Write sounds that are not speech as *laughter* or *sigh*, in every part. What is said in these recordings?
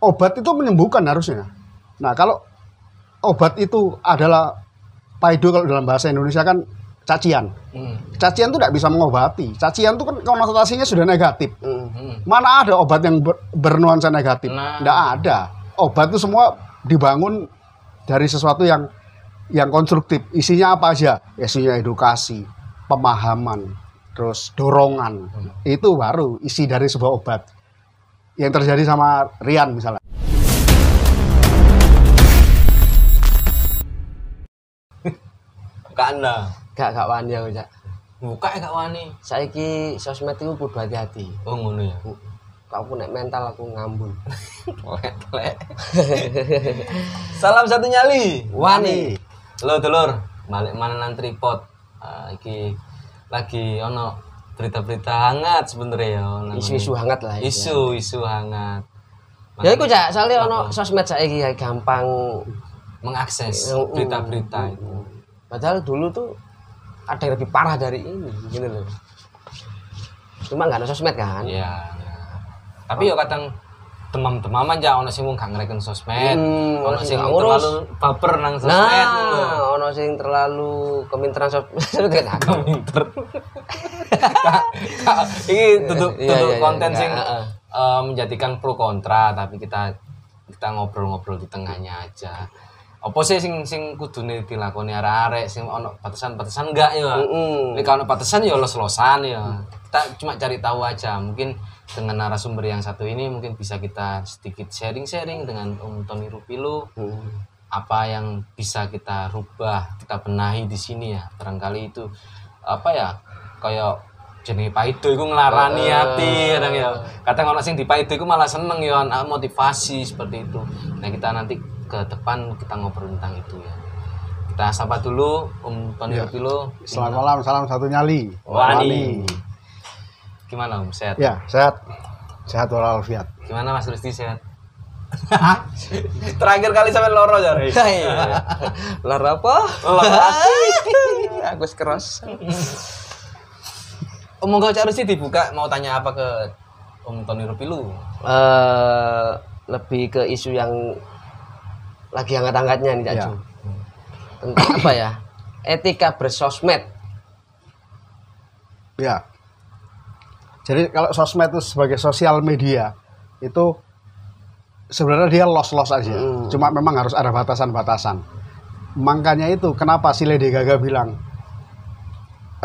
obat itu menyembuhkan harusnya. Nah, kalau obat itu adalah paido kalau dalam bahasa Indonesia kan cacian. Hmm. Cacian itu tidak bisa mengobati. Cacian itu kan konotasinya sudah negatif. Hmm. Hmm. Mana ada obat yang ber- bernuansa negatif? Nah. Tidak ada. Obat itu semua dibangun dari sesuatu yang yang konstruktif. Isinya apa aja? Isinya edukasi, pemahaman, terus dorongan. Itu baru isi dari sebuah obat. Yang terjadi sama Rian misalnya. Kak Anda. Gak gak wani aku cak. Buka ya Kak Wani. Saiki sosmed itu kudu hati-hati. Oh ngono ya. Kau aku nek mental aku ngambul. *laughs* Salam satu nyali. Wani. Lo dulur, balik mana nang tripod. Ah, iki lagi ono berita-berita hangat sebenarnya ya. Isu-isu hangat lah. iki ya. Isu-isu hangat. Ya iku cak, soalnya ono sosmed saiki ya gampang Mengakses berita-berita itu. Padahal dulu tuh ada yang lebih parah dari ini, gini loh. Cuma nggak ada sosmed kan? Iya. ya. Tapi ya kadang demam-demam aja ono sing mung gak ngereken sosmed. Hmm, ono sing terlalu baper nang sosmed. Nah, ono sing terlalu keminteran *laughs* sosmed gak tahu. Pinter. *laughs* Ini tutup Iya, tutup iya, iya, konten sing heeh. eh, menjadikan pro kontra tapi kita kita ngobrol-ngobrol di tengahnya aja. Apa sih sing sing kudune dilakoni arek-arek sing ono batasan-batasan enggak ya? Kalau ono batasan ya los-losan ya. Kita cuma cari tahu aja. Mungkin dengan narasumber yang satu ini mungkin bisa kita sedikit sharing-sharing dengan Om Tony Rupilo Hmm. apa yang bisa kita rubah, kita benahi di sini ya. Barangkali itu apa ya? Kayak jenenge paido iku nglarani hati kadang ya. Kadang orang sing di paido iku malah seneng ya, motivasi seperti itu. Nah, kita nanti ke depan kita ngobrol tentang itu ya. Kita sapa dulu Om Tony Ya. Rupilo. Selamat malam, salam satu nyali. Wani. Gimana Om? Sehat? Ya, sehat. Sehat walafiat. Gimana Mas Rusti sehat? *laughs* Terakhir kali sampai loro ya. Lar apa? Loro. *laughs* Aku keras. Om Monggo Cak Rusti dibuka mau tanya apa ke Om Tony Rupilu? Eh lebih ke isu yang lagi hangat-hangatnya nih Cak Ya. Tentang apa ya? Etika bersosmed. Ya. Jadi kalau sosmed itu sebagai sosial media itu sebenarnya dia los-los aja. Hmm. Cuma memang harus ada batasan-batasan. Makanya itu kenapa si Lady Gaga bilang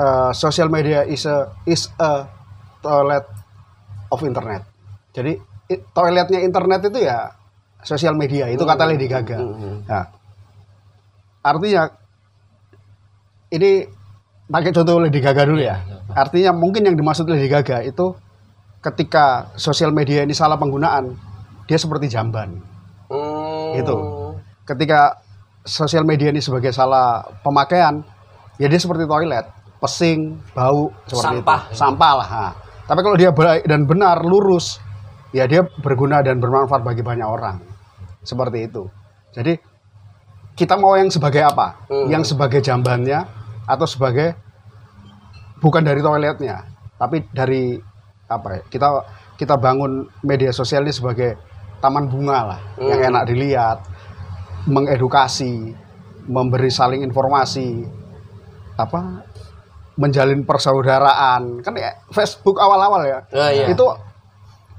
eh, social media is a is a toilet of internet. Jadi toiletnya internet itu ya sosial media itu kata Lady Gaga. Hmm. Nah, artinya ini pakai contoh Lady Gaga dulu ya. Artinya mungkin yang dimaksud Lady Gaga itu ketika sosial media ini salah penggunaan, dia seperti jamban. Hmm. Itu. Ketika sosial media ini sebagai salah pemakaian, ya dia seperti toilet, pesing, bau, seperti Sampah. itu. Sampah lah. ha. Tapi kalau dia baik dan benar, lurus, ya dia berguna dan bermanfaat bagi banyak orang. Seperti itu. Jadi kita mau yang sebagai apa? Hmm. Yang sebagai jambannya atau sebagai bukan dari toiletnya, tapi dari apa ya? Kita kita bangun media sosial ini sebagai taman bunga lah, yang Hmm. enak dilihat, mengedukasi, memberi saling informasi, apa menjalin persaudaraan. Kan ya, Facebook awal-awal ya. Oh, iya. Itu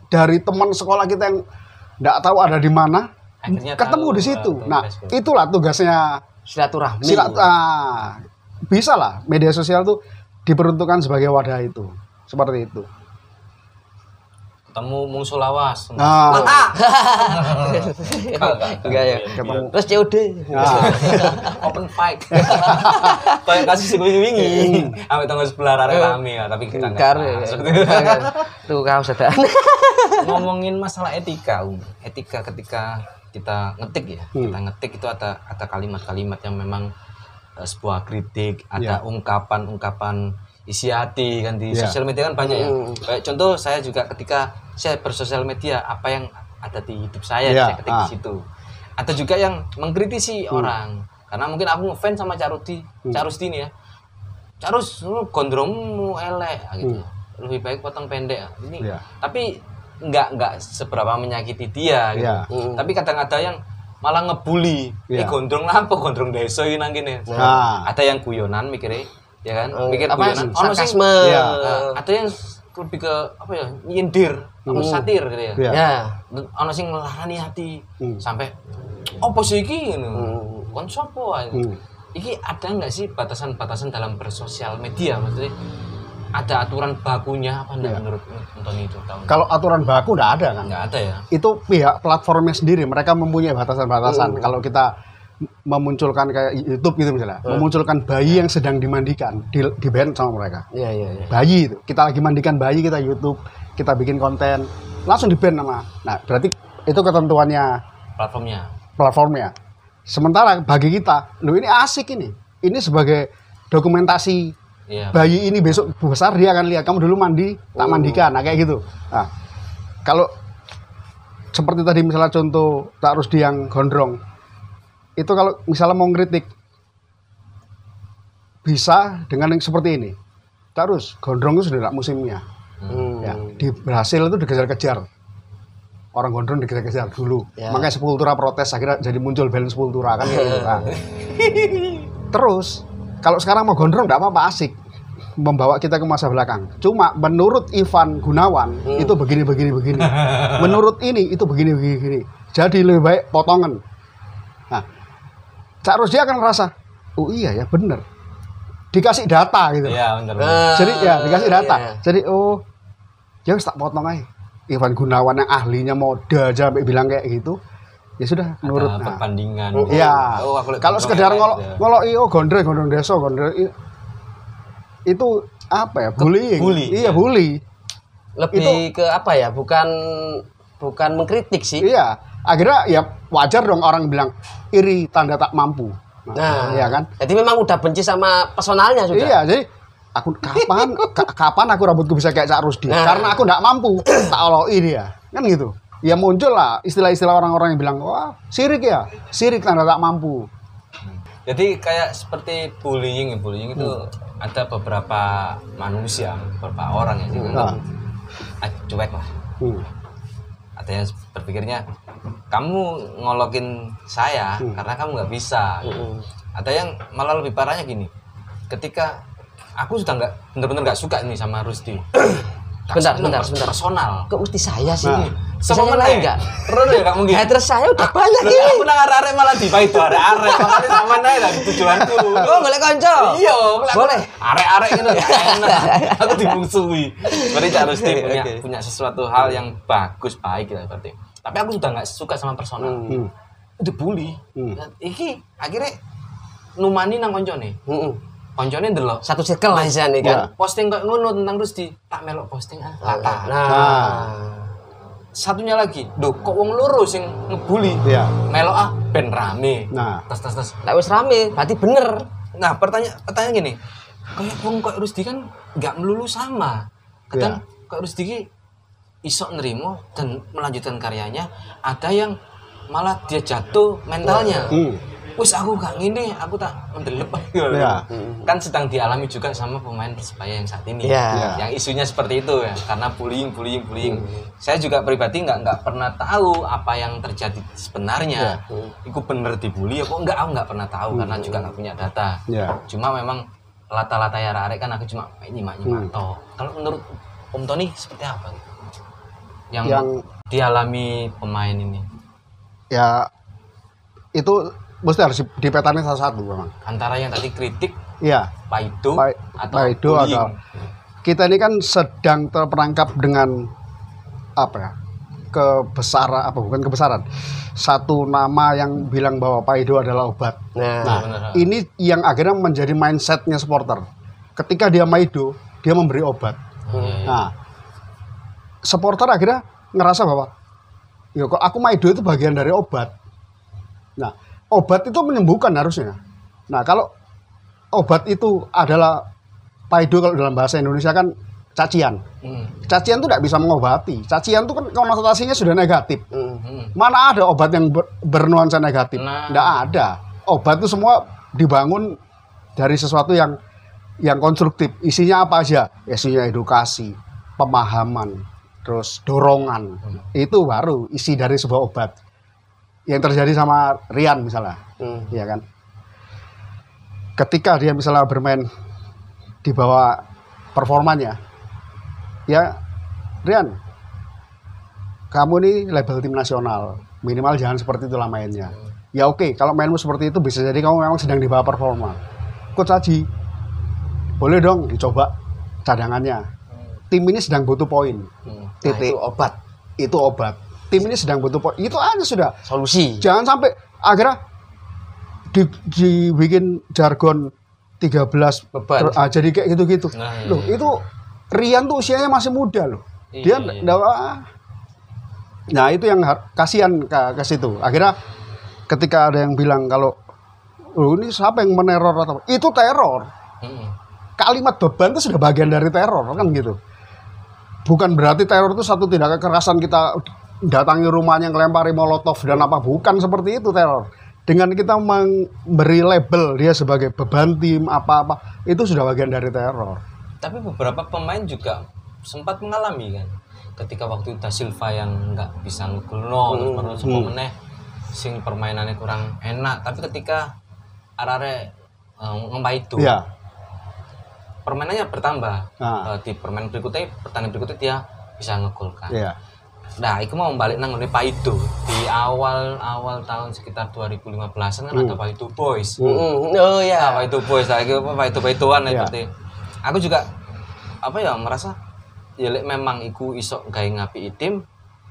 dari teman sekolah kita yang nggak tahu ada di mana, Akhirnya ketemu tahu, di situ. tahu Nah, Facebook. itulah tugasnya Silaturahmi. silat ah, bisa lah media sosial tuh diperuntukkan sebagai wadah itu seperti itu Ketemu musuh lawas. nah *laughs* Enggak ya. Ketemu. Terus COD. nah, *laughs* Open fight. *laughs* Kayak kasih sing wingi-wingi. Sampai tanggal sebelah rare rame ya, tapi kita Enggak. enggak. Tuh kau sudah. Ngomongin masalah etika, Um. Etika ketika kita ngetik ya. Hmm. Kita ngetik itu ada ada kalimat-kalimat yang memang eh, sebuah kritik, ada Ya. ungkapan-ungkapan isi hati kan di Ya. sosial media kan banyak ya. Hmm. Kayak contoh saya juga ketika saya bersosial media apa yang ada di hidup saya Ya, saya ketik ah. di situ. Atau juga yang mengkritisi orang. Karena mungkin aku ngefans sama Caruti, Hmm. Carusti ini ya. Carus lu gondrongmu elek ah, gitu. Lebih baik potong pendek. ah. Ini Ya. tapi nggak nggak seberapa menyakiti dia gitu. Iya. Mm. tapi kadang ada yang malah ngebully Iya. eh gondrong apa gondrong desa ini nang kene Nah. ada yang guyonan mikirnya ya kan Eh, mikir apa guyonan Ono sing- Iya. Nah, ada yang lebih ke apa ya nyindir apa satir gitu ya Iya. ya ono sing ngelarani hati Hmm. sampai apa sih iki ngono Hmm. kon sopo ae? Hmm. iki ada nggak sih batasan-batasan dalam bersosial media maksudnya ada aturan bakunya apa enggak Iya. menurut Tony itu tahu Kalau aturan baku udah ada kan. nggak ada ya Itu pihak platformnya sendiri mereka mempunyai batasan-batasan. Hmm. Kalau kita memunculkan kayak YouTube gitu misalnya, memunculkan bayi yang sedang dimandikan, di, di ban sama mereka. iya iya iya Bayi itu, kita lagi mandikan bayi kita YouTube, kita bikin konten, langsung di ban sama. Nah, berarti itu ketentuannya platformnya platformnya. Sementara bagi kita, lu ini asik ini. Ini sebagai dokumentasi iya bayi ini besok besar dia akan lihat kamu dulu mandi tak mandikan nah kayak gitu nah kalau seperti tadi misalnya contoh tak harus yang gondrong itu kalau misalnya mau ngeritik bisa dengan yang seperti ini tak harus gondrong itu sudah tidak musimnya Hmm. ya di Brasil itu dikejar-kejar orang gondrong dikejar-kejar dulu Ya. makanya Sepultura protes akhirnya jadi muncul band Sepultura kan gitu. *laughs* Nah. terus kalau sekarang mau gondrong tidak apa-apa asik. Membawa kita ke masa belakang. Cuma menurut Ivan Gunawan Hmm. itu begini begini begini. *laughs* Menurut ini itu begini begini, begini. jadi lebih baik potongan. Nah Cak Rusdi akan merasa oh iya ya bener. Dikasih data gitu. Iya benar Ah, jadi ya dikasih data. Iya. jadi oh ya tak potong aja Ivan Gunawan yang ahlinya mode aja sampai bilang kayak gitu ya sudah menurut nah, perbandingan iya. Oh, aku lihat kalau sekedar ya, ngolok ya. ngolok iyo gondrong gondrong desa gondrong. I- itu apa ya? Bullying. bully, iya. Ya. bully. Lebih ke apa ya? Bukan bukan mengkritik sih. Iya. Akhirnya ya wajar dong orang bilang iri tanda tak mampu. Nah iya kan? Jadi memang udah benci sama personalnya sudah. Iya, jadi aku kapan ka- kapan aku rambutku bisa kayak Cak Rusdi? Nah. Karena aku nggak mampu. *coughs* tak oloi dia. Kan gitu. Ya muncul lah istilah-istilah orang-orang yang bilang, "Wah, sirik ya. Sirik tanda tak mampu." jadi kayak seperti bullying bullying itu ada beberapa manusia beberapa orang ya sih Nah. ah, cuek lah Hmm. ada yang berpikirnya kamu ngolokin saya Hmm. karena kamu nggak bisa ada yang malah lebih parahnya gini ketika aku sudah nggak bener-bener nggak suka nih sama Rusdi Bentar, bentar, bentar. personal. Kok mesti saya sih? Nah. Sama mana lain ya? enggak Terus ya kamu mungkin haters saya udah banyak ini. aku nang arek malah di itu arek-arek makanya sama nae lah tujuanku. Oh boleh konco? Iya Boleh. arek-arek gitu *laughs* enak. Aku dimungsuhi berarti Cak Rusdi punya punya sesuatu hal yang bagus baik gitu berarti. Tapi aku sudah nggak suka sama personal. Hmm. dibully Hmm. Iki akhirnya numani nang koncone Mm-mm. Koncone ndelok satu circle lah istilahnya kan. Ya. posting kayak ngono tentang Rusdi tak melok posting ah lata nah. Satunya lagi do kok wong loro sing ngebully Iya. melok ah ben rame. Nah. tes tes tes. Lah wis rame, berarti bener. nah pertanyaan pertanyaan gini kayak wong kok Rusdi kan nggak melulu sama. Kadang kok Rusdi ki iso nerimo dan melanjutkan karyanya ada yang malah dia jatuh mentalnya. Hmm. Wis aku gak ngini aku tak mendelep Iya. kan sedang dialami juga sama pemain persebaya yang saat ini Iya. Iya. yang isunya seperti itu ya karena bullying bullying bullying saya juga pribadi nggak nggak pernah tahu apa yang terjadi sebenarnya itu bener dibully apa enggak aku nggak pernah tahu karena juga nggak punya data Iya. cuma memang lata-lata ya arek kan aku cuma nyimak nyimak Hmm. toh kalau menurut Om Tony seperti apa gitu? yang, Yang- dialami pemain ini Ya itu mesti harus di- dipetanin satu-satu memang. antara yang tadi kritik Iya. paido Pai- atau Paido atau- Kita ini kan sedang terperangkap dengan apa ya? kebesaran apa bukan kebesaran satu nama yang bilang bahwa Paido adalah obat Nah, Nah, bener. ini yang akhirnya menjadi mindsetnya supporter. Ketika dia maido, dia memberi obat. Iya, Nah, supporter akhirnya ngerasa bahwa, ya kok aku maido itu bagian dari obat. Nah, obat itu menyembuhkan harusnya. Nah, kalau obat itu adalah paido kalau dalam bahasa Indonesia kan cacian. Hmm. Cacian itu tidak bisa mengobati. Cacian itu kan konotasinya sudah negatif. mm. Hmm. Mana ada obat yang ber- bernuansa negatif? Nah. Nggak ada. Obat itu semua dibangun dari sesuatu yang yang konstruktif. Isinya apa aja? Isinya edukasi, pemahaman, terus dorongan. Itu baru isi dari sebuah obat. Yang terjadi sama Rian misalnya, Hmm. ya kan? Ketika dia misalnya bermain di bawah performanya, ya Rian, kamu nih label tim nasional, minimal jangan seperti itulah mainnya. Ya oke, kalau mainmu seperti itu bisa jadi kamu memang sedang di bawah performa. Coach Haji, boleh dong dicoba cadangannya. Tim ini sedang butuh poin. Hmm. Nah, itu obat Itu obat. Tim ini sedang butuh poin. Itu aja sudah. solusi. Jangan sampai akhirnya di, dibikin jargon 13 Beban. ter- ah, jadi kayak gitu-gitu. Nah, iya, loh, iya. itu Rian tuh usianya masih muda loh. Dia Iya, iya. nggak- ah. Nah, itu yang kasihan ke, ke situ. Akhirnya ketika ada yang bilang kalau oh, ini siapa yang meneror atau apa?" itu teror. Hmm. Kalimat beban itu sudah bagian dari teror kan gitu. Bukan berarti teror itu satu tindakan kekerasan kita datangi rumahnya ngelempari molotov dan apa bukan seperti itu teror. Dengan kita memberi label dia sebagai beban tim apa-apa itu sudah bagian dari teror. Tapi beberapa pemain juga sempat mengalami kan. Ketika waktu Da Silva yang nggak bisa ngegol no, terus semua meneh sing permainannya kurang enak. Tapi ketika arare uh, ngempai itu, Iya. permainannya bertambah. Nah. Eh, di permainan berikutnya, pertandingan berikutnya dia bisa ngegolkan. Iya. Nah, itu mau balik nang ngene Paido di awal awal tahun sekitar 2015 kan ada Paido Boys. Hmm. Oh Nah, ya. Paido Boys lah itu Paido Paidoan Iya. ya Aku juga apa ya merasa ya lek memang iku iso gawe ngapi tim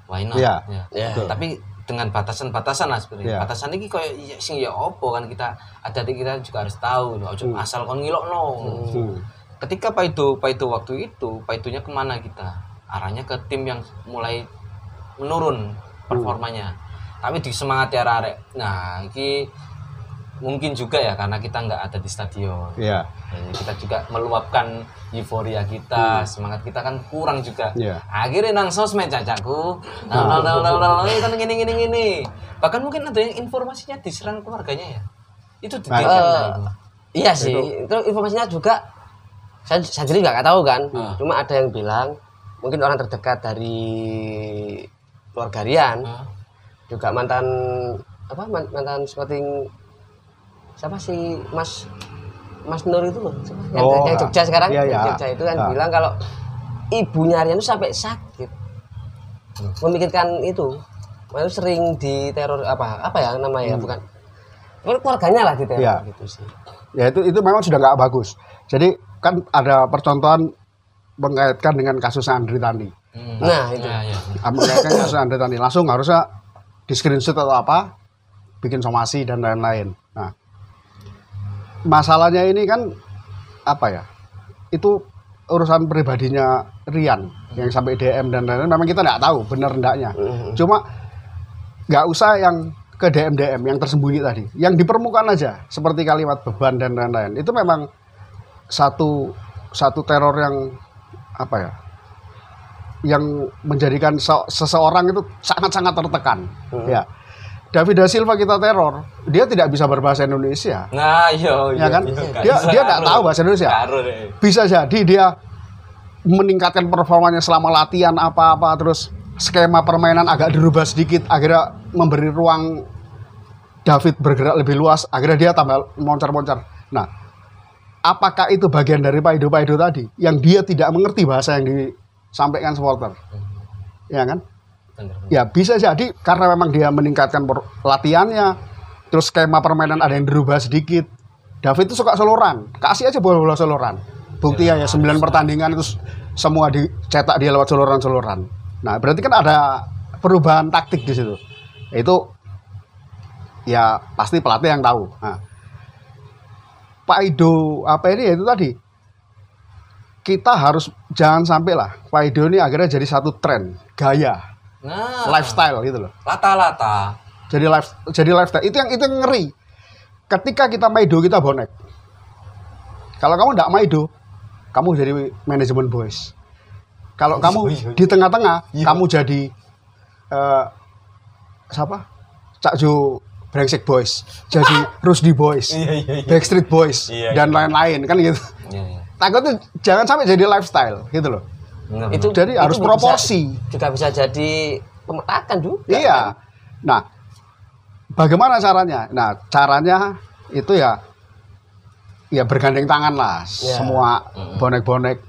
why not Iya. ya. Ya. Tapi dengan batasan-batasan lah sebenarnya. Iya. Batasan ini kayak ya, sing ya opo kan kita ada kita juga harus tahu loh. Ojo asal kon ngilokno. Hmm. Ketika Paido Paido waktu itu, Paidonya ke mana kita? Arahnya ke tim yang mulai menurun performanya. Tapi di semangat ya arek. Nah, ini mungkin juga ya karena kita nggak ada di stadion. Iya. Jadi kita juga meluapkan euforia kita, semangat kita kan kurang juga. Iya. Akhirnya nang sosmed nah, nah, nah, nah, nah, nah, kan gini gini gini. Bahkan mungkin ada yang informasinya diserang keluarganya ya. Itu di Nah, itu. Iya sih, itu informasinya juga saya, saya sendiri nggak tahu kan. Hmm. Cuma ada yang bilang mungkin orang terdekat dari keluarga Rian Hah? juga mantan apa man- mantan sporting siapa sih Mas Mas Nur itu loh siapa? yang, Oh, yang Jogja sekarang iya, iya. Jogja itu kan Ah. bilang kalau ibunya Rian itu sampai sakit memikirkan itu Lalu sering diteror apa apa ya namanya bukan keluarganya lah diteror Iya. gitu sih Ya itu itu memang sudah nggak bagus. Jadi kan ada percontohan mengaitkan dengan kasus Andri Tani. Hmm. Nah, itu. Ya, ya. Kasus Andri Tani langsung harusnya di screenshot atau apa, bikin somasi dan lain-lain. Nah, masalahnya ini kan apa ya? Itu urusan pribadinya Rian yang sampai DM dan lain-lain. Memang kita nggak tahu benar endaknya. Mhm. Cuma nggak usah yang ke DM DM yang tersembunyi tadi, yang di permukaan aja seperti kalimat beban dan lain-lain. Itu memang satu satu teror yang apa ya? Yang menjadikan se- seseorang itu sangat-sangat tertekan. Ya. David da Silva kita teror, dia tidak bisa berbahasa Indonesia. Nah, iya, Ya iya. kan? iya. Dia Bisa dia nggak karo. tahu bahasa Indonesia Karo deh. bisa jadi dia meningkatkan performanya selama latihan apa-apa terus skema permainan agak dirubah sedikit akhirnya memberi ruang David bergerak lebih luas akhirnya dia tambah moncar-moncar nah apakah itu bagian dari Paido Paido tadi yang dia tidak mengerti bahasa yang disampaikan supporter. Ya kan? Ya bisa jadi karena memang dia meningkatkan latihannya terus skema permainan ada yang dirubah sedikit. David itu suka seloran kasih aja bola-bola seloran bukti ya, ya 9 pertandingan itu semua dicetak dia lewat seloran-seloran nah berarti kan ada perubahan taktik di situ. Itu ya pasti pelatih yang tahu. Nah, Pak Ido apa ini ya itu tadi kita harus jangan sampai lah Pak Ido ini akhirnya jadi satu tren gaya Nah, lifestyle gitu loh. lata-lata. Jadi life jadi lifestyle itu yang itu yang ngeri. Ketika kita maido kita bonek. Kalau kamu tidak maido, kamu jadi manajemen boys. Kalau kamu di tengah-tengah, kamu jadi eh siapa? Cak Jo Brengsek Boys, jadi *laughs* Rusdi Boys, Iya, iya, iya. Backstreet Boys, Iya, dan lain-lain kan gitu. Takutnya jangan sampai jadi lifestyle gitu loh. Benar, itu Jadi harus bisa- proporsi. juga bisa jadi pemetakan juga Iya. Nah, bagaimana caranya? Nah, caranya itu ya ya bergandeng tangan lah Ya. semua bonek-bonek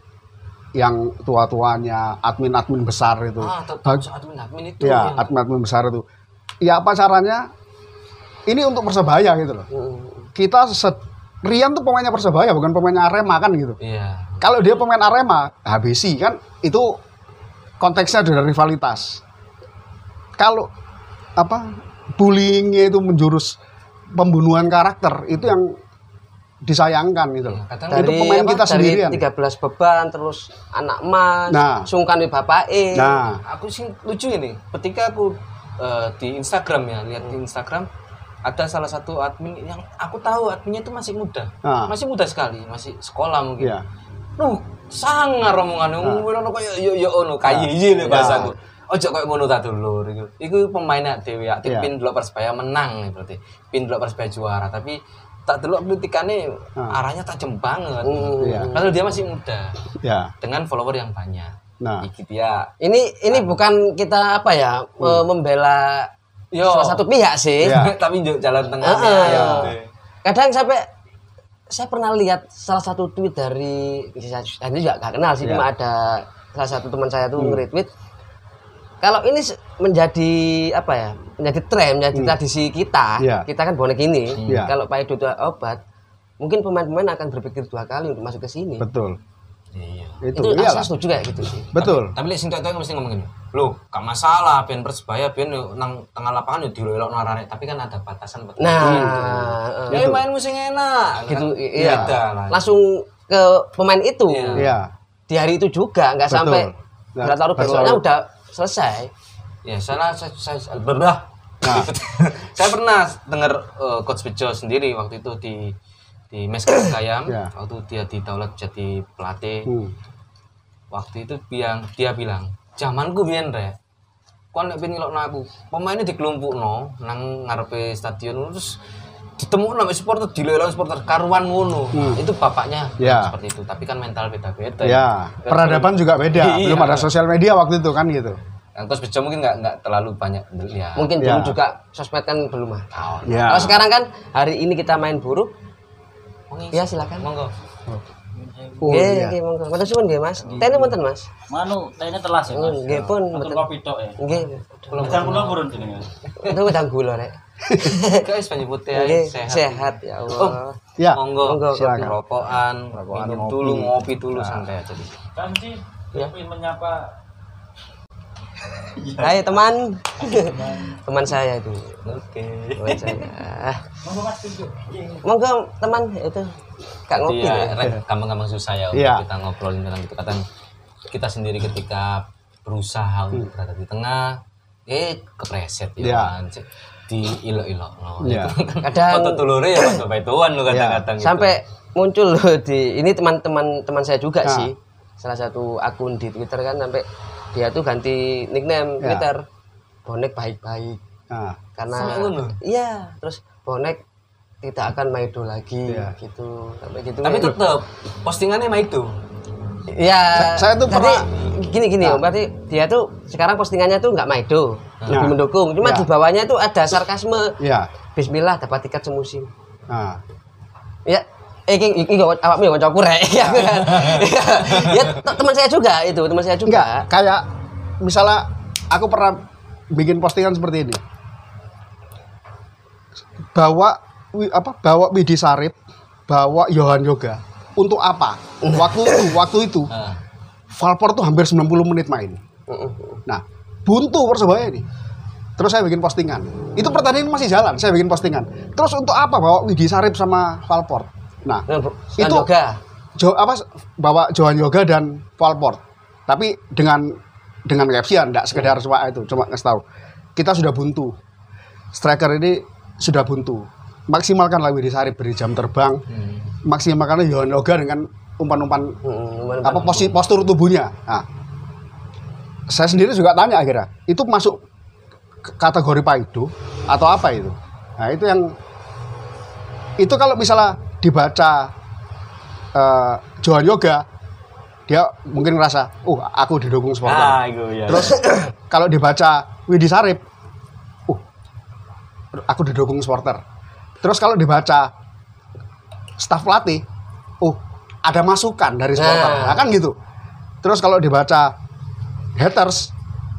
yang tua-tuanya admin-admin besar itu. Ah, tetap Bag- admin admin itu. ya, admin-admin besar itu. Ya apa caranya? Ini untuk Persebaya gitu loh. Mm. Kita se- Rian tuh pemainnya Persebaya bukan pemainnya Arema kan gitu. Iya. Kalau dia pemain Arema, habisi kan itu konteksnya dari rivalitas. Kalau apa bullyingnya itu menjurus pembunuhan karakter itu yang disayangkan gitu loh. Iya, kadang itu pemain apa, kita dari sendirian. 13 beban terus anak mas Nah. sungkan di bapak e Nah, aku sih lucu ini ketika aku eh, di Instagram ya lihat di Instagram ada salah satu admin yang aku tahu adminnya itu masih muda Ah. masih muda sekali masih sekolah mungkin Iya. Nuh, sangar omongannya ngono kaya yo yo ono kaya iya lho Ya. bahasaku. Ojo koyo ngono ta dulur iku. Iku pemainnya dhewe ya, Ya. pin delok Persebaya menang nih berarti. Pin delok Persebaya juara, tapi tak delok kritikannya Ah. arahnya tajam banget. Hmm. Iya. Padahal dia masih muda ya. dengan follower yang banyak. Nah, Iki dia ini ini bukan kita apa ya me- membela Yo. salah satu pihak sih Hmm. Iya. *laughs* tapi jalan tengahnya. Heeh. ya. kadang sampai saya pernah lihat salah satu tweet dari saya ini juga gak kenal sih Iya. cuma ada salah satu teman saya tuh nge-retweet kalau ini menjadi apa ya menjadi tren menjadi tradisi kita Iya. kita kan bonek ini Iya. kalau Pak Edo itu obat mungkin pemain-pemain akan berpikir dua kali untuk masuk ke sini betul. Iya. Itu, itu iyalah. saya setuju kayak gitu sih Betul. Tapi lek sing tok mesti ngomong gini. Loh, gak masalah ben Persebaya ben nang tengah lapangan yo dilelokno arek, tapi kan ada batasan batasan. nah eh, Ya main musim enak. gitu kan? iya Beda lah. langsung ke pemain itu Iya. Iya. di hari itu juga nggak sampai Nggak berlarut berlarut. besoknya udah selesai Ya, salah saya saya, saya berdah. Nah. *laughs* saya pernah dengar eh, coach Bejo sendiri waktu itu di di Mes Kayam *coughs* Ya. waktu dia di Daulat jadi pelatih. Hmm. Waktu itu biang dia bilang, "Zamanku biyen rek. Kon nek pengen ngelokno aku, pemainnya dikelompokno nang ngarepe stadion terus ditemukan sama supporter dilelong supporter karuan ngono. Itu bapaknya Ya. seperti itu, tapi kan mental beda-beda. Ya, peradaban juga beda. Iya. Belum ada sosial media waktu itu kan gitu. Yang coach Bejo mungkin nggak nggak terlalu banyak ya. mungkin Ya. dulu juga sosmed kan belum ada Oh, Ya. kalau sekarang kan hari ini kita main buruk. Ya silakan Monggo. Oh, Nggih, iya. nggih monggo. Mboten suwun nggih, Mas. Tene mboten, Mas. Manu, tene telas ya, Mas. Nggih pun mboten. kopi tok ya. Nggih. Jangan kula purun jenenge. Itu wedang gula, Rek. *laughs* Guys, banyak putih sehat. sehat ya Allah. Ya. Monggo, Monggo. Rokokan, Rokokan, minum ngopi. dulu, ngopi dulu santai aja di sini. Kan sih, Ya. ingin menyapa *laughs* Hai teman. *laughs* teman saya itu. Oke. Teman saya. Monggo Mas tunjuk. Monggo teman itu. Kak ngopi. Iya, ya. Gampang-gampang susah ya untuk Iya. kita ngobrolin tentang itu. Kadang kita sendiri ketika berusaha untuk berada di tengah, eh kepreset Iya. ya kan. Cek, Di ilok-ilok no. Iya. Kadang Foto tulure ya foto baituan lo kadang-kadang. gitu. sampai muncul loh di ini teman-teman teman saya juga Ah. sih salah satu akun di Twitter kan sampai dia tuh ganti nickname Ya. Twitter bonek baik-baik Nah, karena iya terus bonek tidak akan maido lagi Iya. gitu sampai gitu Tapi ya. tetep postingannya mah itu. ya Sa- saya tuh jadi pernah- gini gini om berarti dia tuh sekarang postingannya tuh nggak maido lebih Ya. mendukung cuma Ya. di bawahnya tuh ada sarkasme iya. Bismillah dapat tiket semusim Nah, ya eh iki iki awakmu ya kancaku rek ya te- teman saya juga itu teman saya juga enggak kayak misalnya aku pernah bikin postingan seperti ini. Bawa apa? Bawa Widi Sarip, bawa Yohan Yoga. Untuk apa? Waktu itu, waktu itu Nah, Valpor tuh hampir 90 menit main. Nah, buntu Persebaya ini. Terus saya bikin postingan. Itu pertandingan masih jalan, saya bikin postingan. Terus untuk apa bawa Widi Sarip sama Valport? Nah, itu Itu- yoga Jo, apa bawa Johan Yoga dan Valport. Tapi dengan dengan caption enggak sekedar cuma itu, cuma ngasih tahu. Kita sudah buntu. Striker ini sudah buntu. Maksimalkanlah Widi Sarip beri jam terbang. hmm. Maksimalkanlah Johan Yoga dengan umpan-umpan Hmm, apa posi, postur tubuhnya. Nah, saya sendiri juga tanya akhirnya, itu masuk kategori paido atau apa itu? Nah, itu yang itu kalau misalnya dibaca eh, Johan Yoga dia mungkin ngerasa oh aku didukung supporter Ah, itu ya. terus *clears throat* kalau dibaca Widi Sarip uh aku didukung supporter terus kalau dibaca staf pelatih oh ada masukan dari supporter Nah. nah, kan gitu terus kalau dibaca haters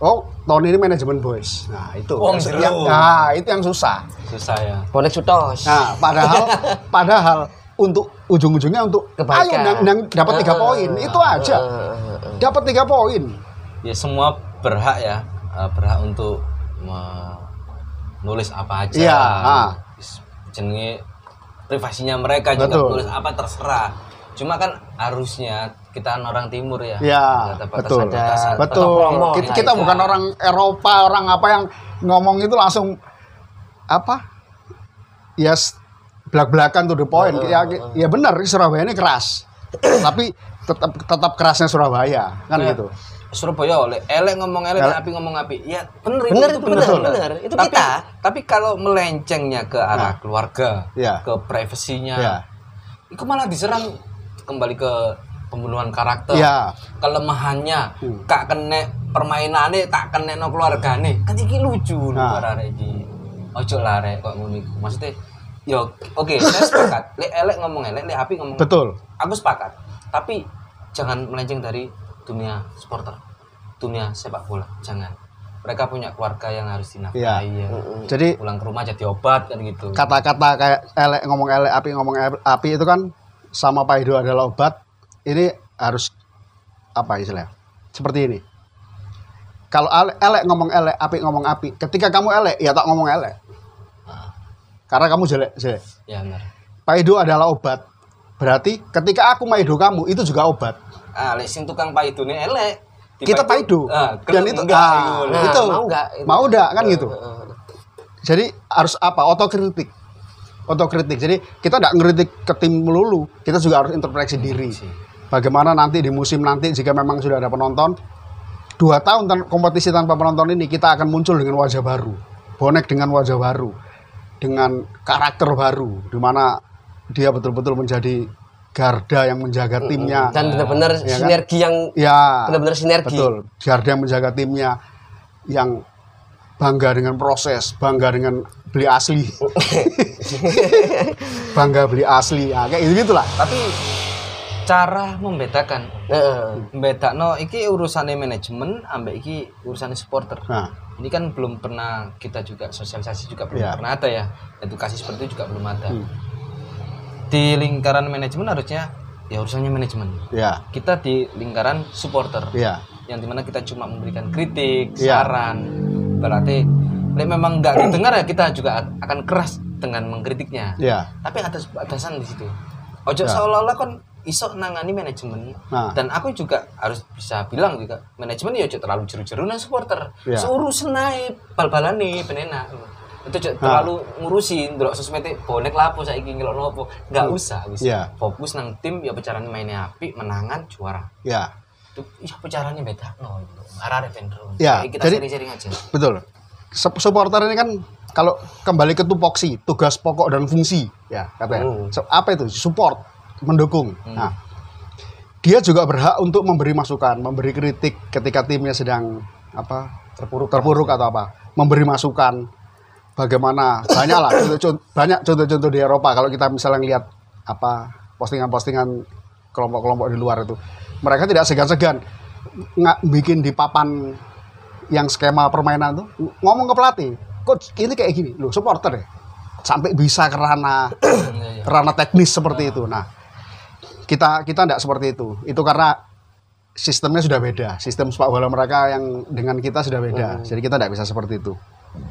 oh tahun ini manajemen boys nah itu Wong yang, yang- nah itu yang susah susah ya. bonek sutos nah padahal *laughs* padahal untuk ujung-ujungnya untuk Kebaikan. ayo nang, nang dapat tiga Ah. poin itu aja Eh, eh, eh. dapat tiga poin Ya semua berhak ya, eh, berhak untuk menulis apa aja. Iya. Jenenge privasinya mereka juga Betul. tulis apa terserah. Cuma kan harusnya kita orang timur ya. Ya, Ada betul. batasan-batasan. Betul. promo. Kita, Nah, kita itu. bukan orang Eropa, orang apa yang ngomong itu langsung apa? Ya s- belak-belakan to the point. ya, ya benar Surabaya ini keras. *coughs* Tapi tetap tetap kerasnya Surabaya, kan Kayak gitu. Surabaya oleh elek ngomong elek, Elek. api ngomong api. Ya bener Bener itu, betul. bener. Itu tapi, kita. Tapi kalau melencengnya ke arah keluarga, Ya. ke privasinya, Ya. itu malah diserang kembali ke pembunuhan karakter. Ya. Kelemahannya, Hmm. kak kene permainannya tak kene no keluargane. Kan iki lucu Nah. arek iki. Ojo lah rek kok ngono iku. Maksudnya yo oke saya sepakat. Lek elek ngomong elek, lek api ngomong Betul. aku sepakat tapi jangan melenceng dari dunia supporter dunia sepak bola jangan mereka punya keluarga yang harus dinafkahi ya. Jadi pulang ke rumah jadi obat kan gitu kata-kata kayak elek ngomong elek, api ngomong elek, api itu kan sama Pak Hido adalah obat. Ini harus apa istilahnya? Seperti ini. Kalau elek ngomong elek, api ngomong api. Ketika kamu elek, ya tak ngomong elek. Karena kamu jelek, jelek. ya benar Pak Hido adalah obat. Berarti ketika aku Pak Hido kamu, itu juga obat. ah sing tukang paido ini elek Di Kita paido, paido. ah, Dan itu- enggak, ah, gitu. Nah, itu. mau nggak? itu? Mau nggak, kan gitu. Eh, eh, Jadi harus apa? Otokritik. Otokritik. Jadi kita tidak ngeritik ke tim melulu, kita juga harus introspeksi diri. Bagaimana nanti di musim nanti jika memang sudah ada penonton, dua tahun tan- kompetisi tanpa penonton ini kita akan muncul dengan wajah baru, bonek dengan wajah baru, dengan karakter baru, di mana dia betul-betul menjadi garda yang menjaga timnya. Dan benar-benar Ya kan? sinergi yang Ya, benar-benar sinergi. betul. Garda yang menjaga timnya yang bangga dengan proses, bangga dengan beli asli, *laughs* bangga beli asli, ya, kayak gitu gitulah. tapi cara membedakan Heeh. no iki urusannya manajemen ambek iki urusannya supporter. Nah, ini kan belum pernah kita juga sosialisasi juga belum Iya. pernah ada ya. Edukasi seperti itu juga belum ada. Hmm. di lingkaran manajemen harusnya ya urusannya manajemen. Ya, kita di lingkaran supporter. Ya, yang di mana kita cuma memberikan kritik Iya. saran. Berarti memang nggak didengar ya kita juga akan keras dengan mengkritiknya. Ya, tapi ada batasan di situ. Ojo Ya. seolah-olah kan iso nangani manajemen Nah. dan aku juga harus bisa bilang juga manajemen ya terlalu jeru-jeru nang supporter Ya. seurusan naik bal-balan nih penena itu ojo Nah. terlalu ngurusin ndelok sosmed bonek lapo saiki ngelok nopo nggak usah wis Ya. fokus nang tim ya pecarane mainnya api menangan juara ya, itu iya pecarane beda no arah vendro Ya, kita jadi- sering-sering aja betul. Sup- Supporter ini kan kalau kembali ke tupoksi, tugas pokok dan fungsi, ya katanya. Hmm. So, apa itu? Support, mendukung. Nah, dia juga berhak untuk memberi masukan, memberi kritik ketika timnya sedang apa terpuruk, terpuruk atau apa, memberi masukan. Bagaimana banyak lah, contoh- banyak contoh-contoh di Eropa. Kalau kita misalnya lihat apa postingan-postingan kelompok-kelompok di luar itu, mereka tidak segan-segan nggak bikin di papan yang skema permainan tuh ngomong ke pelatih, coach ini kayak gini, loh supporter ya, sampai bisa ke ranah *coughs* Iya, iya. ranah teknis seperti itu. Nah, kita kita tidak seperti itu. Itu karena sistemnya sudah beda. Sistem sepak bola mereka yang dengan kita sudah beda. Jadi kita tidak bisa seperti itu.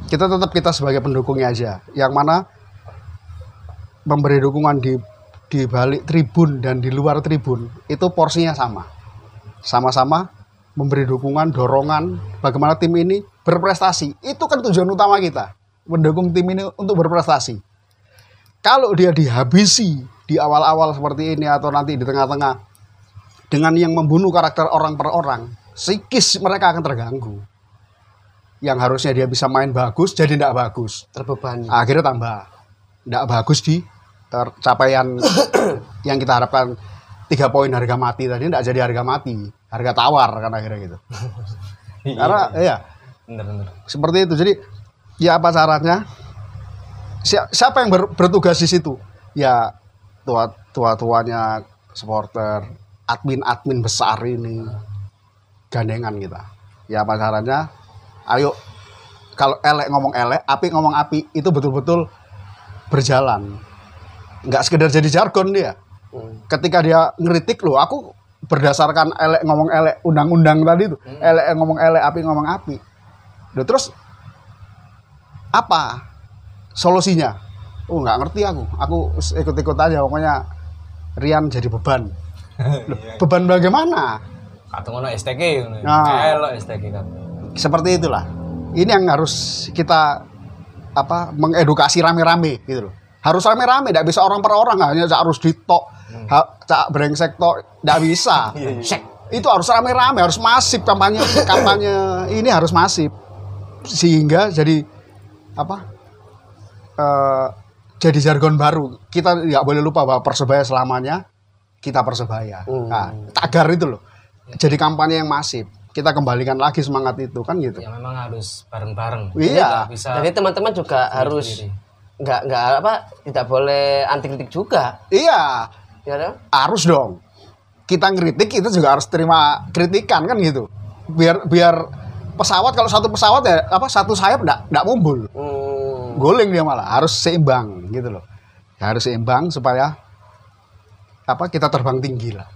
Kita tetap kita sebagai pendukungnya aja. Yang mana memberi dukungan di di balik tribun dan di luar tribun itu porsinya sama. Sama-sama memberi dukungan, dorongan bagaimana tim ini berprestasi. Itu kan tujuan utama kita. Mendukung tim ini untuk berprestasi kalau dia dihabisi di awal-awal seperti ini atau nanti di tengah-tengah. Dengan yang membunuh karakter orang per orang, psikis mereka akan terganggu. Yang harusnya dia bisa main bagus jadi tidak bagus. terbebani. Akhirnya tambah. Tidak bagus di capaian *coughs* yang kita harapkan. Tiga poin harga mati tadi tidak jadi harga mati. Harga tawar kan akhirnya gitu. *laughs* Karena iya. Bener bener. Seperti itu. Jadi ya apa Si- siapa yang ber- bertugas di situ? Ya tua tua tuanya supporter admin admin besar ini gandengan kita. Ya apa caranya? Ayo kalau elek ngomong elek api ngomong api itu betul-betul berjalan. Nggak sekedar jadi jargon dia. Hmm. ketika dia ngeritik loh aku berdasarkan elek ngomong elek undang-undang tadi itu elek ngomong elek api ngomong api. Loh, terus apa solusinya oh nggak ngerti aku. Aku ikut-ikut aja pokoknya Rian jadi beban. *laughs* Loh, beban bagaimana? Kata ngono. STK Nah. elok STK kan seperti itulah. Ini yang harus kita apa mengedukasi rame-rame gitu loh. Harus rame-rame tidak bisa orang per orang hanya harus ditok ha- cak brengsek tok tidak bisa. *laughs* Sek. itu harus rame-rame harus masif kampanye kampanye ini harus masif. Sehingga jadi apa eh, jadi jargon baru. Kita nggak boleh lupa bahwa persebaya selamanya kita persebaya. Hmm. nah, tagar itu loh. Jadi kampanye yang masif. Kita kembalikan lagi semangat itu kan gitu. Ya memang harus bareng-bareng. Iya. Nggak bisa Jadi teman-teman juga harus sendiri. nggak nggak apa tidak boleh anti kritik juga, iya. Ya kan? harus dong. Kita ngeritik kita juga harus terima kritikan kan gitu. Biar biar pesawat kalau satu pesawat ya apa satu sayap enggak enggak mumbul. Hmm. Guling dia malah harus seimbang gitu loh harus seimbang supaya apa kita terbang tinggi lah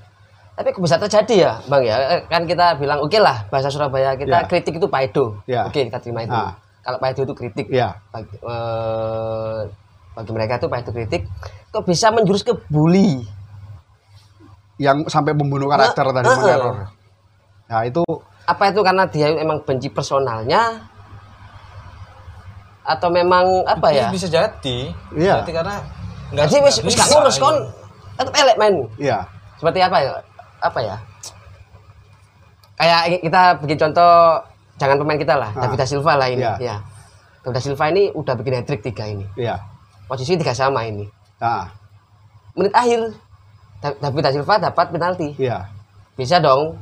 Tapi bisa terjadi ya, Bang ya. Kan kita bilang oke lah bahasa Surabaya kita Ya. kritik itu paido. Ya. Oke, kita terima itu. Ah. Kalau paido itu kritik. Iya. Bagi, eh, bagi mereka itu paido kritik kok bisa menjurus ke bully. yang sampai membunuh karakter tadi Nah, eh, meneror nah itu Apa itu karena dia memang benci personalnya atau memang apa ya? bisa jadi Iya. Jadi karena nggak Jadi wis nggak wis gak ngurus ini. kon tetep elek main. iya Seperti apa ya? Apa ya? Kayak kita bikin contoh jangan pemain kita lah, Ah. David da Silva lah ini. Iya. Ya. David da Silva ini udah bikin hat trick tiga ini. iya Posisi tiga sama ini. nah Menit akhir Da- David da Silva dapat penalti. iya Bisa dong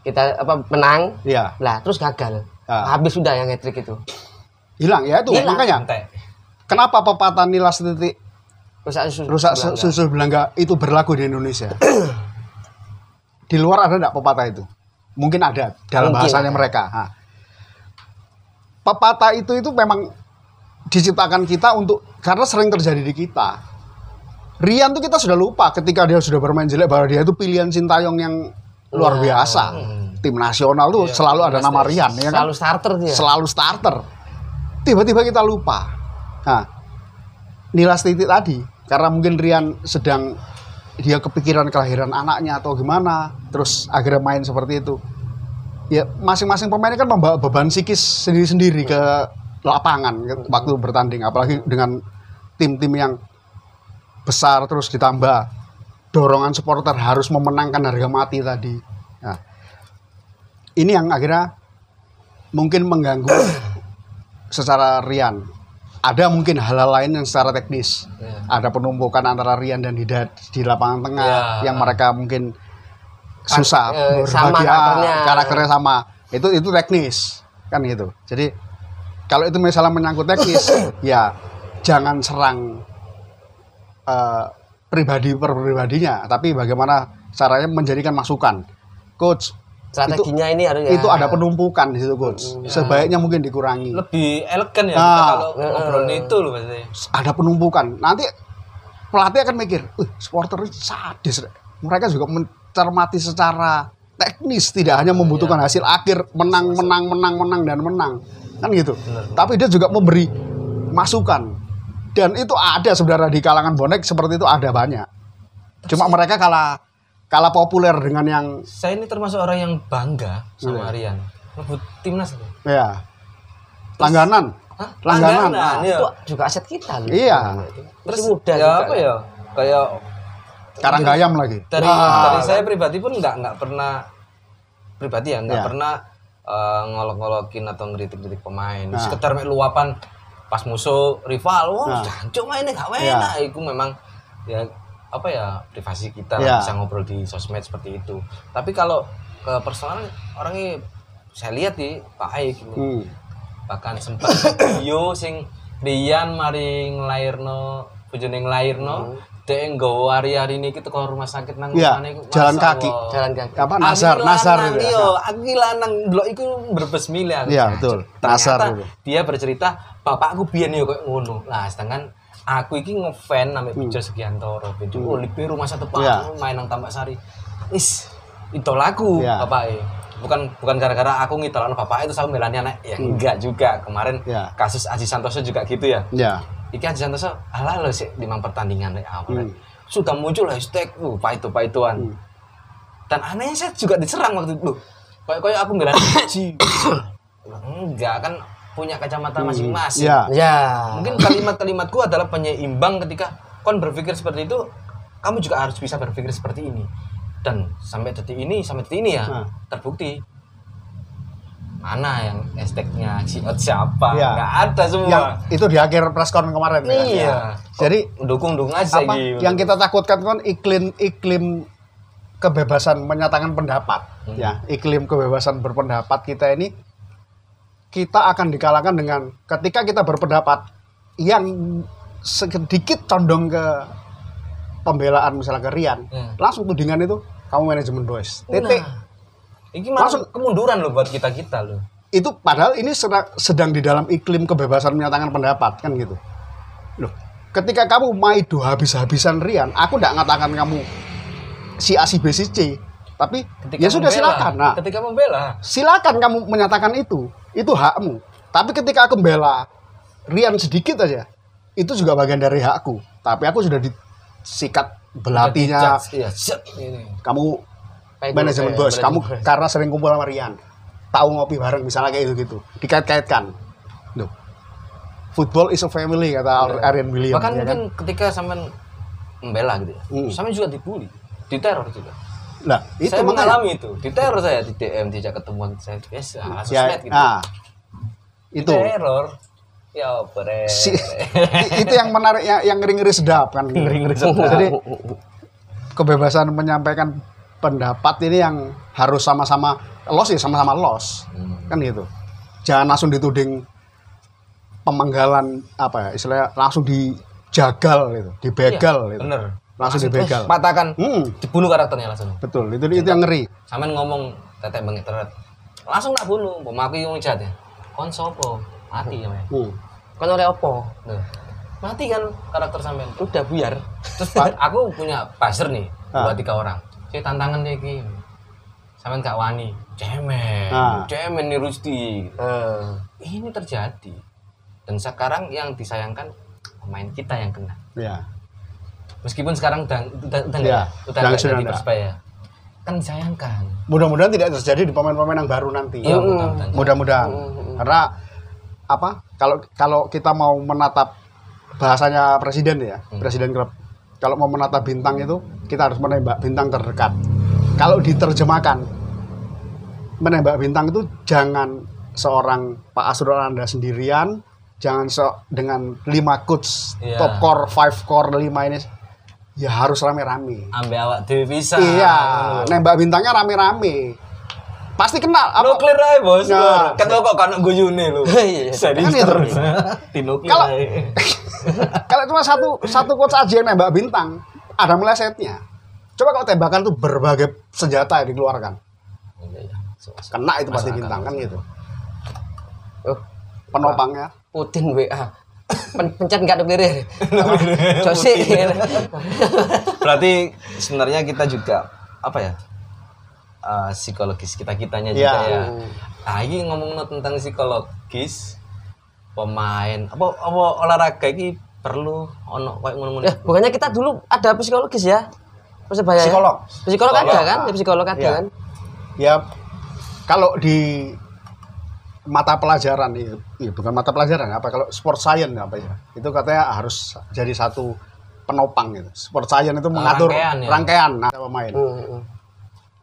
kita apa menang. iya Lah, terus gagal. Ah. Habis sudah yang hat trick itu. Hilang ya itu Hilang. makanya Entek. kenapa pepatah nilas titik Rusak susu. rusak Belanda. susu belangga itu berlaku di Indonesia. *clears throat* di luar ada enggak pepatah itu? Mungkin ada dalam Mungkin bahasanya ada. mereka. Nah, pepatah itu itu memang diciptakan kita untuk karena sering terjadi di kita. Rian tuh kita sudah lupa ketika dia sudah bermain jelek bahwa dia itu pilihan Sintayong yang luar Wah. biasa. Tim nasional tuh selalu ada nama Rian ya kan? Selalu starter dia. selalu starter. Tiba-tiba kita lupa. Nah, nilas titik tadi karena mungkin Rian sedang dia kepikiran kelahiran anaknya atau gimana, terus akhirnya main seperti itu. Ya masing-masing pemain kan membawa beban psikis sendiri-sendiri ke lapangan ke- waktu bertanding, apalagi dengan tim-tim yang besar terus ditambah dorongan supporter harus memenangkan harga mati tadi. Nah, ini yang akhirnya mungkin mengganggu *coughs* secara Rian. Ada mungkin hal-hal lain yang secara teknis. Ya. Ada penumpukan antara Rian dan Didat di lapangan tengah Ya. yang mereka mungkin susah eh, sama karakternya. karakternya sama. Itu itu teknis kan gitu. Jadi kalau itu misalnya menyangkut teknis, *coughs* ya jangan serang eh, pribadi per pribadinya, tapi bagaimana caranya menjadikan masukan. Coach, Strateginya ini harus ya. itu ada penumpukan di situ coach. Sebaiknya mungkin dikurangi. lebih elegan ya Ah. kita kalau ngobrol itu loh pasti Ada penumpukan. Nanti pelatih akan mikir, "Wih, supporter ini sadis." Mereka juga mencermati secara teknis, tidak hanya membutuhkan hasil akhir menang, menang, menang, menang dan menang. Kan gitu. Tapi dia juga memberi masukan. Dan itu ada sebenarnya di kalangan bonek seperti itu ada banyak. Cuma mereka kalah kalah populer dengan yang saya ini termasuk orang yang bangga sama Iya. Rian rebut timnas itu ya langganan. Hah? Langganan. Langganan, iya. itu juga aset kita loh. Iya. Terus muda ya juga. apa ya kayak Karanggayam lagi. dari Ah. dari saya pribadi pun nggak nggak pernah pribadi ya nggak Ya. pernah eh, ngolok-ngolokin atau ngeritik-ngeritik pemain Nah. sekedar mek luapan pas musuh rival wah Nah. jancuk mainnya gak Ya. enak itu memang ya apa ya privasi kita Ya. bisa ngobrol di sosmed seperti itu tapi kalau ke personal orangnya saya lihat di Pak Aik ini Hmm. bahkan sempat video sing Rian mari nglairno bojone nglairno dhek nggawa hari-hari niki teko rumah sakit nang Iya, iku, jalan kaki. Allah. Jalan kaki. Apa nasar, nasar itu ya. Iya, aku lanang delok iku berbes milih aku. Iya, Nah, betul. Ternyata Nasar itu. dia bercerita bapakku biyen yo koyo ngono. Lah, sedangkan aku iki ngefan name Bejo Sugiantoro. Bejo oh lipe rumah satu pak Hmm. Iya. main nang Tambak Sari. Is idolaku Iya. bapake. Bukan bukan gara-gara aku ngidolakno bapak itu sama melani anak ya enggak juga kemarin Hmm. Iya. kasus Aji Santoso juga gitu ya Ya. Iki Aji Santoso alah lo sih limang pertandingan dari awal Hmm. sudah muncul hashtag uh, paitu paituan Hmm. dan anehnya saya juga diserang waktu itu kayak kayak aku bilang *coughs* Aji enggak kan punya kacamata masing-masing Ya. Ya. mungkin kalimat-kalimatku adalah penyeimbang ketika kon berpikir seperti itu kamu juga harus bisa berpikir seperti ini dan sampai detik ini sampai detik ini ya Nah. terbukti mana yang hashtagnya si siapa Iya. nggak ada semua Yang itu di akhir press con kemarin kan? Iya. Jadi dukung dukung aja apa gitu yang kita takutkan kan iklim iklim kebebasan menyatakan pendapat Hmm. ya iklim kebebasan berpendapat kita ini kita akan dikalahkan dengan ketika kita berpendapat yang sedikit condong ke pembelaan misalnya ke Rian Hmm. langsung tudingan itu kamu manajemen boys. Titik. Nah, ini Langsung- kemunduran loh buat kita kita loh. Itu padahal ini sedang, sedang di dalam iklim kebebasan menyatakan pendapat kan gitu. Loh ketika kamu maido habis-habisan Rian aku tidak ngatakan kamu si A si B si C tapi ya sudah membela, silakan. Nah. Ketika membela. Silakan kamu menyatakan itu itu hakmu. Tapi ketika aku membela Rian sedikit aja itu juga bagian dari hakku. Tapi aku sudah disikat belatinya. Iya. Ini. Kamu manajemen gitu, bos. Kamu bos. karena sering kumpul sama Rian. Tahu ngopi bareng misalnya kayak gitu gitu dikait-kaitkan. Loh. football is a family kata Arian William bahkan ya mungkin kan? ketika sampean membela gitu ya Hmm. sampean juga dibulli diteror juga lah itu saya mengalami itu. Diteror saya di DM tidak ketemuan saya. Biasa ya, sosmed gitu. Nah itu. teror. Ya bre. Si- itu yang menarik yang, yang ngeri-ngeri sedap kan. Ngeri-ngeri sedap. jadi kebebasan menyampaikan pendapat ini yang harus sama-sama los ya sama-sama los. Hmm. kan gitu. Jangan langsung dituding pemenggalan apa ya istilahnya langsung dijagal gitu dibegal Iya, gitu. bener langsung dibegal. patahkan hmm, dibunuh karakternya langsung. Betul itu itu yang ngeri. Sampean ngomong tetek bengek teret. Langsung tak bunuh. Mau aku yang jahat ya. Kon sopo mati ya hmm. Kan oleh opo? Loh, mati kan karakter sampean. Udah buyar. terus *laughs* aku punya buzzer nih Ah. buat tiga orang. Saya tantangan deh ki sampean gak wani. Cemen Ah. cemen nih Rusti. Eh, ini terjadi. Dan sekarang yang disayangkan pemain kita yang kena. Ya meskipun sekarang udah udah udah nggak- udah nggak sudah persebaya. Kan disayangkan. Mudah-mudahan tidak terjadi di pemain-pemain yang baru nanti. Iya mudah-mudahan. Mudah-mudahan. Karena apa kalau kalau kita mau menatap bahasanya presiden ya presiden klub. Kalau mau menatap bintang itu kita harus menembak bintang terdekat. Kalau diterjemahkan menembak bintang itu jangan seorang Pak Asrul Anda sendirian jangan so, dengan lima coach Iya. top core five core lima ini ya harus rame-rame. Ambil awak dewi bisa iya nembak bintangnya rame-rame. Pasti kenal apa? Nuklir aja bos. Nah. *laughs* kan kok kan guyune lu Iya. saya Kan nuklir Kalau- *laughs* kalau cuma satu satu coach aja yang nembak bintang ada melesetnya. Coba kalau tembakan tuh berbagai senjata yang dikeluarkan. Iya, iya. Kena itu pasti bintang kan gitu. Oh, penopangnya. Putin WA. Pen pencet nggak ada birir. *laughs* Josi. berarti sebenarnya kita juga apa ya eh, psikologis kita kitanya juga Iya. ya nah ini ngomong tentang psikologis pemain apa apa olahraga ini perlu ono kayak ngono-ngono Ya, bukannya kita dulu ada psikologis ya? Persebaya ya? Psikolog. Psikolog ada Psikolog, kan? Ya, psikolog ada Iya. kan? ya kalau di mata pelajaran itu iya, bukan mata pelajaran apa kalau sport science apa ya itu katanya harus jadi satu penopang gitu sport science itu mengatur rangkaian ya? rangkaian nah, pemain Hmm, hmm.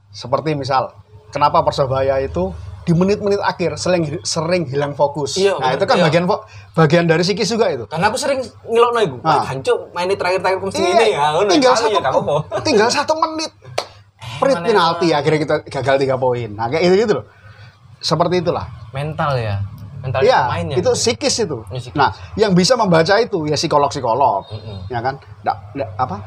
seperti misal kenapa persebaya itu di menit-menit akhir sering sering hilang fokus. Iya, nah, bener. itu kan Iya. bagian bagian dari psikis juga itu. Karena aku sering ngelokno iku. Ah. Wah, hancur mainnya terakhir-terakhir mesti Iya, ini ya. ngono. tinggal Kali satu ya, tinggal satu menit. Prit mana penalti akhirnya kita gagal tiga poin. Nah, kayak itu gitu loh. Seperti itulah. Mental ya. Mental Iya, pemainnya. itu psikis itu. Ini psikis. Nah, yang bisa membaca itu ya psikolog-psikolog. Mm-mm. Ya kan? Nggak, nggak, apa?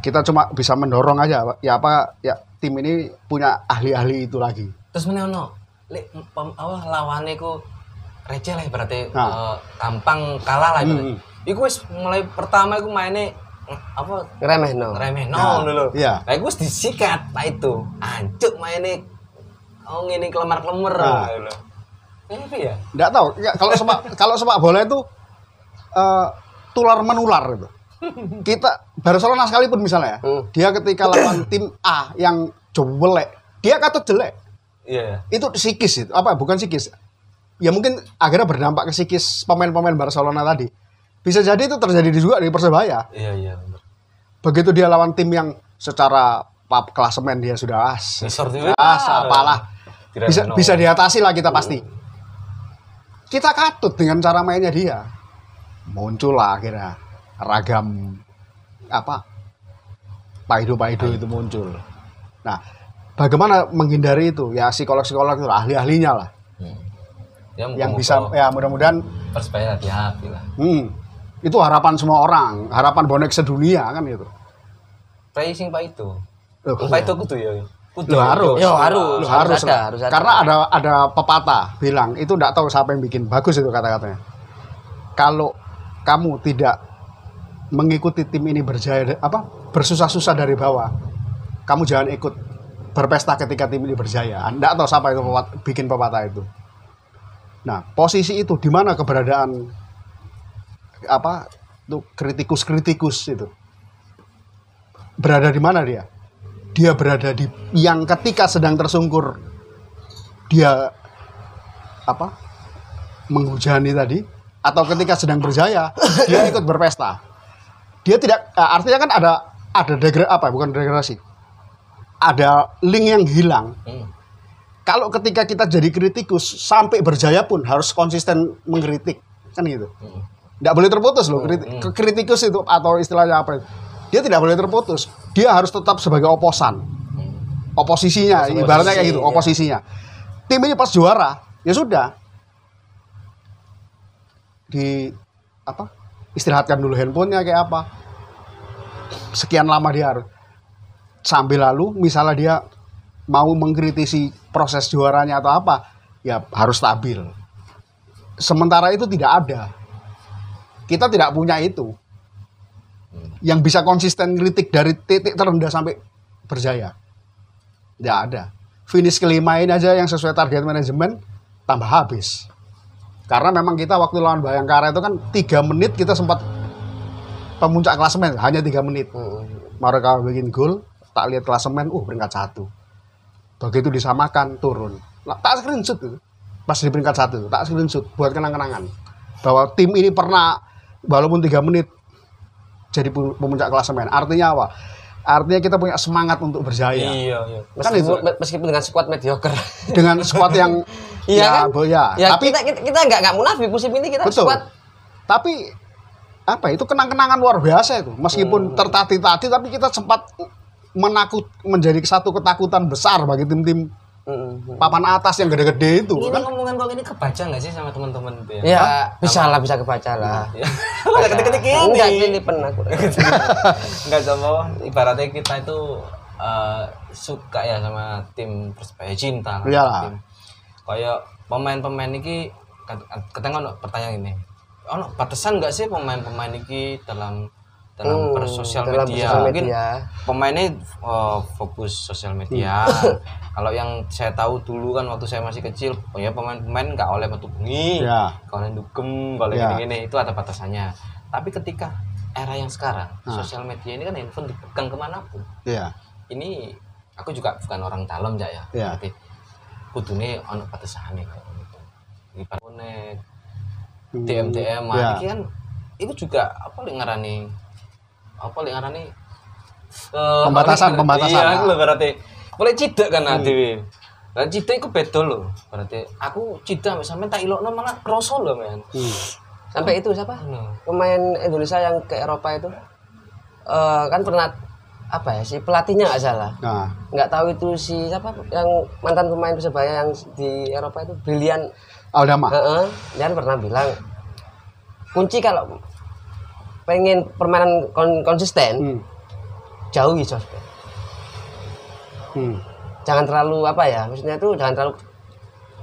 Kita cuma bisa mendorong aja. Ya apa? Ya tim ini punya ahli-ahli itu lagi. Terus meneh ono lek pem- apa lawane ku receh lah berarti Nah. eh, gampang kalah lah ibaratnya. Hmm. Iku wis mulai pertama iku mainnya eh, apa remeh no remeh no Nah, dulu. iya. Lah iku wis disikat pak itu. Ancuk mainnya oh ngene kelemar-kelemar Nah. gitu loh. Apa ya? Nggak tahu. Ya, kalau sepak *laughs* kalau sepak bola itu eh, tular menular itu. Kita Barcelona sekalipun misalnya ya, Hmm. dia ketika lawan *coughs* tim A yang jelek, dia katut jelek. Iya. Itu psikis itu. Apa bukan psikis? Ya mungkin akhirnya berdampak ke psikis pemain-pemain Barcelona tadi. Bisa jadi itu terjadi juga di Persebaya. Iya iya bener. Begitu dia lawan tim yang secara pap klasemen dia sudah as. Ah, apalah. Tidak Bisa no. bisa diatasi lah kita pasti. Kita katut dengan cara mainnya dia. Muncul lah akhirnya ragam apa? Paido-paido itu muncul. Nah, bagaimana menghindari itu? Ya psikolog-psikolog itu ahli-ahlinya lah Hmm. Ya, yang bisa ya mudah-mudahan Persebaya hati-hati lah. hmm, itu harapan semua orang, harapan bonek sedunia kan itu. Pricing pak itu. Pak itu kudu ya. Kudu harus. Yo, harus. Loh, Harus harus, ada, harus ada. Karena ada ada pepatah bilang itu tidak tahu siapa yang bikin bagus itu kata-katanya. Kalau kamu tidak mengikuti tim ini berjaya apa bersusah-susah dari bawah, kamu jangan ikut berpesta ketika tim ini berjaya. Anda tahu siapa itu pepat- bikin pepatah itu. Nah, posisi itu di mana keberadaan apa itu kritikus-kritikus itu berada di mana dia? Dia berada di yang ketika sedang tersungkur dia apa menghujani tadi atau ketika sedang berjaya dia *coughs* ikut berpesta. Dia tidak eh, artinya kan ada ada degra apa bukan degradasi. Ada link yang hilang. Hmm. Kalau ketika kita jadi kritikus sampai berjaya pun harus konsisten mengkritik kan gitu. Hmm. Nggak boleh terputus loh ke- kritikus itu atau istilahnya apa itu. Dia tidak boleh terputus. Dia harus tetap sebagai oposan. Oposisinya, Sebagai ibaratnya kayak oposisi, gitu, iya. oposisinya. Tim ini pas juara, ya sudah. Di apa? Istirahatkan dulu handphonenya kayak apa. Sekian lama dia harus sambil lalu misalnya dia mau mengkritisi proses juaranya atau apa, ya harus stabil. Sementara itu tidak ada. Kita tidak punya itu. Yang bisa konsisten kritik dari titik terendah sampai berjaya. Tidak ada. Finish kelima ini aja yang sesuai target manajemen tambah habis. Karena memang kita waktu lawan Bayangkara itu kan tiga menit kita sempat pemuncak klasemen hanya tiga menit. Mereka bikin gol, tak lihat klasemen, uh peringkat satu. Begitu disamakan turun. Lah, tak screenshot itu. Pas di peringkat satu, tak screenshot buat kenang-kenangan. Bahwa tim ini pernah walaupun tiga menit jadi pemuncak klasemen. Artinya apa? Artinya kita punya semangat untuk berjaya. Iya, iya. Kan Meskipun, itu. meskipun dengan squad mediocre. Dengan squad yang *laughs* Iya ya, kan? bo- ya. tapi kita kita kita nggak nggak munafik musim ini kita betul. squad Tapi apa itu kenang-kenangan luar biasa itu. Meskipun Hmm. tertati-tati tapi kita sempat menakut menjadi satu ketakutan besar bagi tim-tim Mm, mm. papan atas yang gede-gede itu Ini kan. ngomongan kok ini kebaca nggak sih sama teman-teman itu ya? Ya, Hah? bisa lah bisa kebaca lah. *laughs* Ya. Udah ketik-ketik ini. Enggak kelipan aku. *laughs* Enggak sama ibaratnya kita itu eh, suka ya sama tim Persebaya cinta. Tim. Kayak pemain-pemain ini ketengok pertanyaan ini. Ono batasan nggak sih pemain-pemain ini dalam dalam Hmm, bersosial dalam media? bersosial Mungkin media. pemainnya eh, fokus sosial media. *laughs* Kalau yang saya tahu dulu kan waktu saya masih kecil, oh ya pemain-pemain nggak oleh metu bengi, kalau yang dugem, kalau Ya. gini-gini itu ada batasannya. Tapi ketika era yang sekarang, Nah. sosial media ini kan handphone dipegang ke mana pun. Iya. Ini aku juga bukan orang dalam ya, ya. Ya. Berarti kudune ono batasannya kalau gitu. Di konek, Hmm, DM DM ya. ini kan itu juga apa ngarani apa yang ngarani eh, Pembatasan, pembatasan. Iya, aku lho berarti. Boleh cidak kan Hmm. hmm. Lah cita iku beda lho. Berarti aku cita sampe tak ilokno malah kroso lho, men. Hmm. Sampai itu siapa? Hmm. Pemain Indonesia yang ke Eropa itu eh kan pernah apa ya si pelatihnya nggak salah Nah, nggak tahu itu si siapa yang mantan pemain persebaya yang di Eropa itu brilian Aldama. Heeh, dia kan pernah bilang kunci kalau pengen permainan kon- konsisten Hmm. jauhi sosmed Hmm. jangan terlalu apa ya maksudnya itu jangan terlalu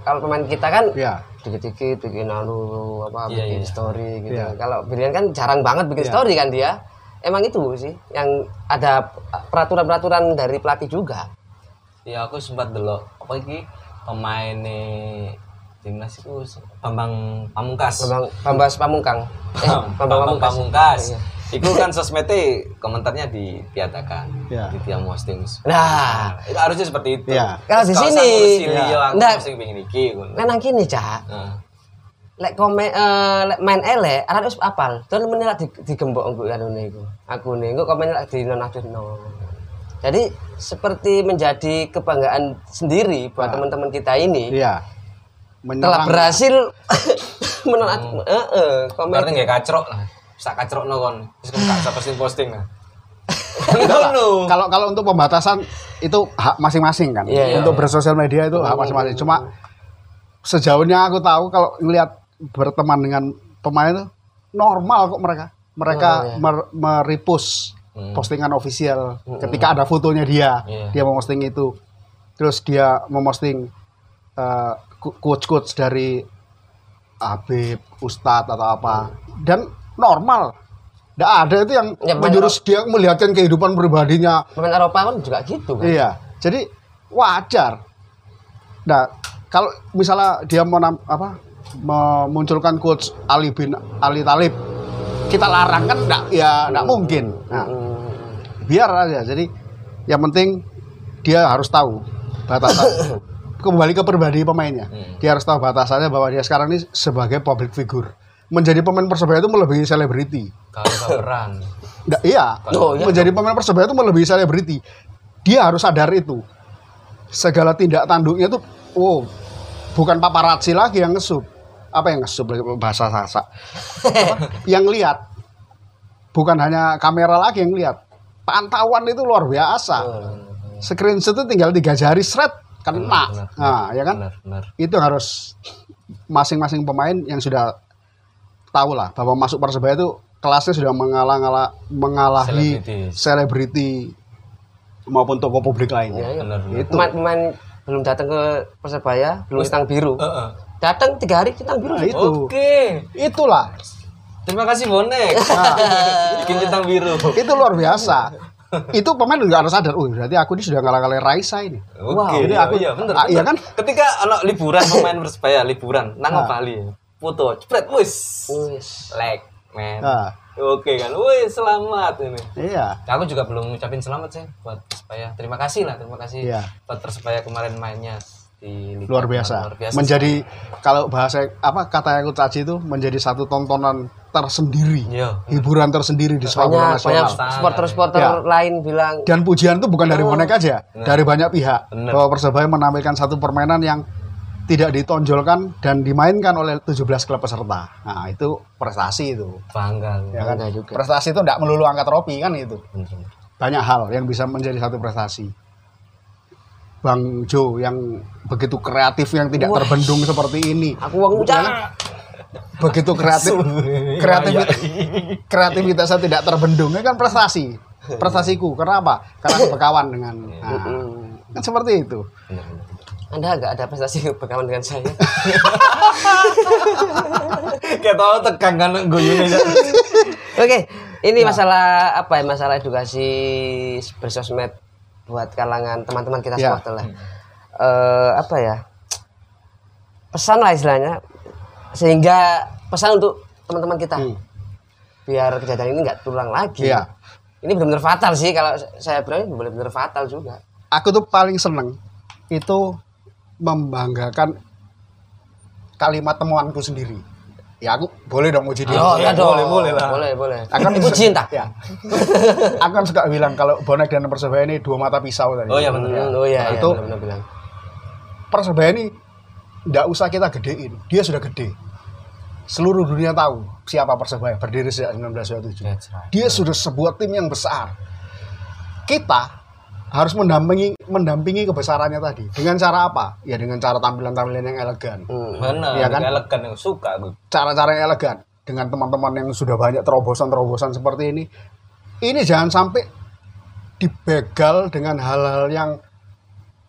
kalau pemain kita kan Ya. dikit-dikit bikin anu apa Iya, bikin iya. story gitu Iya. kalau brilian kan jarang banget bikin Iya. story kan dia emang itu sih yang ada peraturan-peraturan dari pelatih juga Ya aku sempat delok apa iki pemain timnas itu Bambang Pamungkas. Bambang Bambas Pamungkang eh Bambang, Bambang Pamungkas Pamungkas. Iya. Iku kan sosmednya komentarnya ditiadakan. Iya. Di tiang posting. nah itu harusnya seperti itu. Iya. Kalau di sini- aku Iya. Aku Nggak. posting pengen iki kan nang kini cak Nah, lek komen eh lek main elek arek wis apal terus meneh lek di- digembok engko anu niku aku nih engko komen lek di no jadi seperti menjadi kebanggaan sendiri buat teman-teman kita ini Iya. Telah Menyerang. berhasil *laughs* menolak heeh komen berarti nggak kacrok lah. Sak kacrok no kon. Usah posting posting lah. *laughs* Ngono. Kalau kalau untuk pembatasan itu hak masing-masing kan. Iya, iya, untuk iya. bersosial media itu hak masing-masing. Cuma sejauhnya aku tahu kalau ngelihat berteman dengan pemain itu normal kok mereka. Mereka Oh, iya. mer- meripus Hmm. postingan official ketika ada fotonya dia, Iya. dia memposting itu. Terus dia memposting eh, ku- quotes-quotes dari Habib, Ustadz atau apa. Dan normal. Tidak ada itu yang Ya, menjurus dia melihatkan kehidupan pribadinya. pemain Eropa kan juga gitu kan Iya. Jadi wajar. Nah, kalau misalnya dia mau apa memunculkan quotes Ali bin Ali Talib, kita larang kan enggak ya enggak mungkin. Nah, Hmm. biar aja. Jadi yang penting dia harus tahu batasan. *coughs* Kembali ke pribadi pemainnya. Hmm. Dia harus tahu batasannya bahwa dia sekarang ini sebagai public figure. Menjadi pemain persebaya itu melebihi selebriti. Kalau baperan. *laughs* Nggak, iya. Oh, iya. Menjadi pemain persebaya itu melebihi selebriti. Dia harus sadar itu. Segala tindak tanduknya itu, oh, bukan paparazzi lagi yang ngesup. Apa yang ngesup bahasa sasa? *laughs* Yang lihat. Bukan hanya kamera lagi yang lihat. Pantauan itu luar biasa. Screenshot itu tinggal tiga jari seret kena. benar, Nah, ya kan? Benar, benar. itu harus masing-masing pemain yang sudah tahu lah bahwa masuk persebaya itu kelasnya sudah mengalah-ngalah mengalahi selebriti maupun tokoh publik lainnya. Benar, benar. Itu. pemain-pemain belum datang ke persebaya belum centang biru Heeh. datang tiga hari centang biru Nah, itu. Oke. Itulah. Terima kasih bonek. Nah, *laughs* Bikin centang biru. itu luar biasa. Itu pemain juga harus sadar, oh berarti aku ini sudah ngalah-ngalahin Raisa ini. Oke. jadi iya, aku- iya bener. ah, iya bener. kan? Ketika anak liburan pemain *laughs* Persebaya liburan nang Ah. Bali. Foto, cepet wis. Wis. Like, man. Nah, Oke kan. Wih, selamat ini. iya. Aku juga belum ngucapin selamat sih buat Persebaya. Terima kasih lah, terima kasih Iya. buat Persebaya kemarin mainnya di Liga luar biasa. Luar biasa. menjadi kalau bahasa apa kata yang aku tadi itu menjadi satu tontonan tersendiri. Iya. Hiburan tersendiri di sepak bola banyak banyak nasional. supporter-supporter Ya. lain bilang Dan pujian itu bukan dari bonek aja, dari banyak pihak. Bener. Bahwa Persebaya menampilkan satu permainan yang tidak ditonjolkan dan dimainkan oleh 17 klub peserta. Nah, itu prestasi itu. Bangga. Ya kan? Bangga juga. Prestasi itu tidak melulu angkat trofi kan itu. Bener. Banyak hal yang bisa menjadi satu prestasi. Bang Jo yang begitu kreatif yang tidak Wah. terbendung seperti ini. aku ucap Begitu kreatif kreativitas kreativitasnya tidak terbendung itu kan prestasi. Prestasiku. Kenapa? Karena *laughs* berkawan dengan nah, kan seperti itu. Anda agak ada prestasi *laughs* berkawan dengan saya *laughs* Kayak tau tegang kan guyune ya. oke ini Nah. masalah apa ya masalah edukasi bersosmed buat kalangan teman-teman kita Ya. supporter lah Eh, apa ya pesan lah istilahnya sehingga pesan untuk teman-teman kita Hmm. biar kejadian ini nggak terulang lagi Iya. ini benar-benar fatal sih kalau saya ini benar-benar fatal juga Aku tuh paling seneng itu membanggakan kalimat temuanku sendiri. Ya aku boleh dong muji dia. Oh, iya iya dong. boleh, boleh lah. Boleh, boleh. Akan Ibu cinta. Ya. *laughs* aku kan suka bilang kalau bonek dan persebaya ini dua mata pisau tadi. Oh iya bener. Hmm, oh iya, iya Itu- benar-benar bilang. Persebaya ini nggak usah kita gedein, dia sudah gede. Seluruh dunia tahu siapa Persebaya berdiri sejak 1927. That's right. Dia sudah sebuah tim yang besar. Kita harus mendampingi mendampingi kebesarannya tadi. Dengan cara apa? Ya dengan cara tampilan-tampilan yang elegan. Hmm. Bener, Iya kan? elegan yang suka gue. Cara-cara yang elegan dengan teman-teman yang sudah banyak terobosan-terobosan seperti ini. Ini jangan sampai dibegal dengan hal-hal yang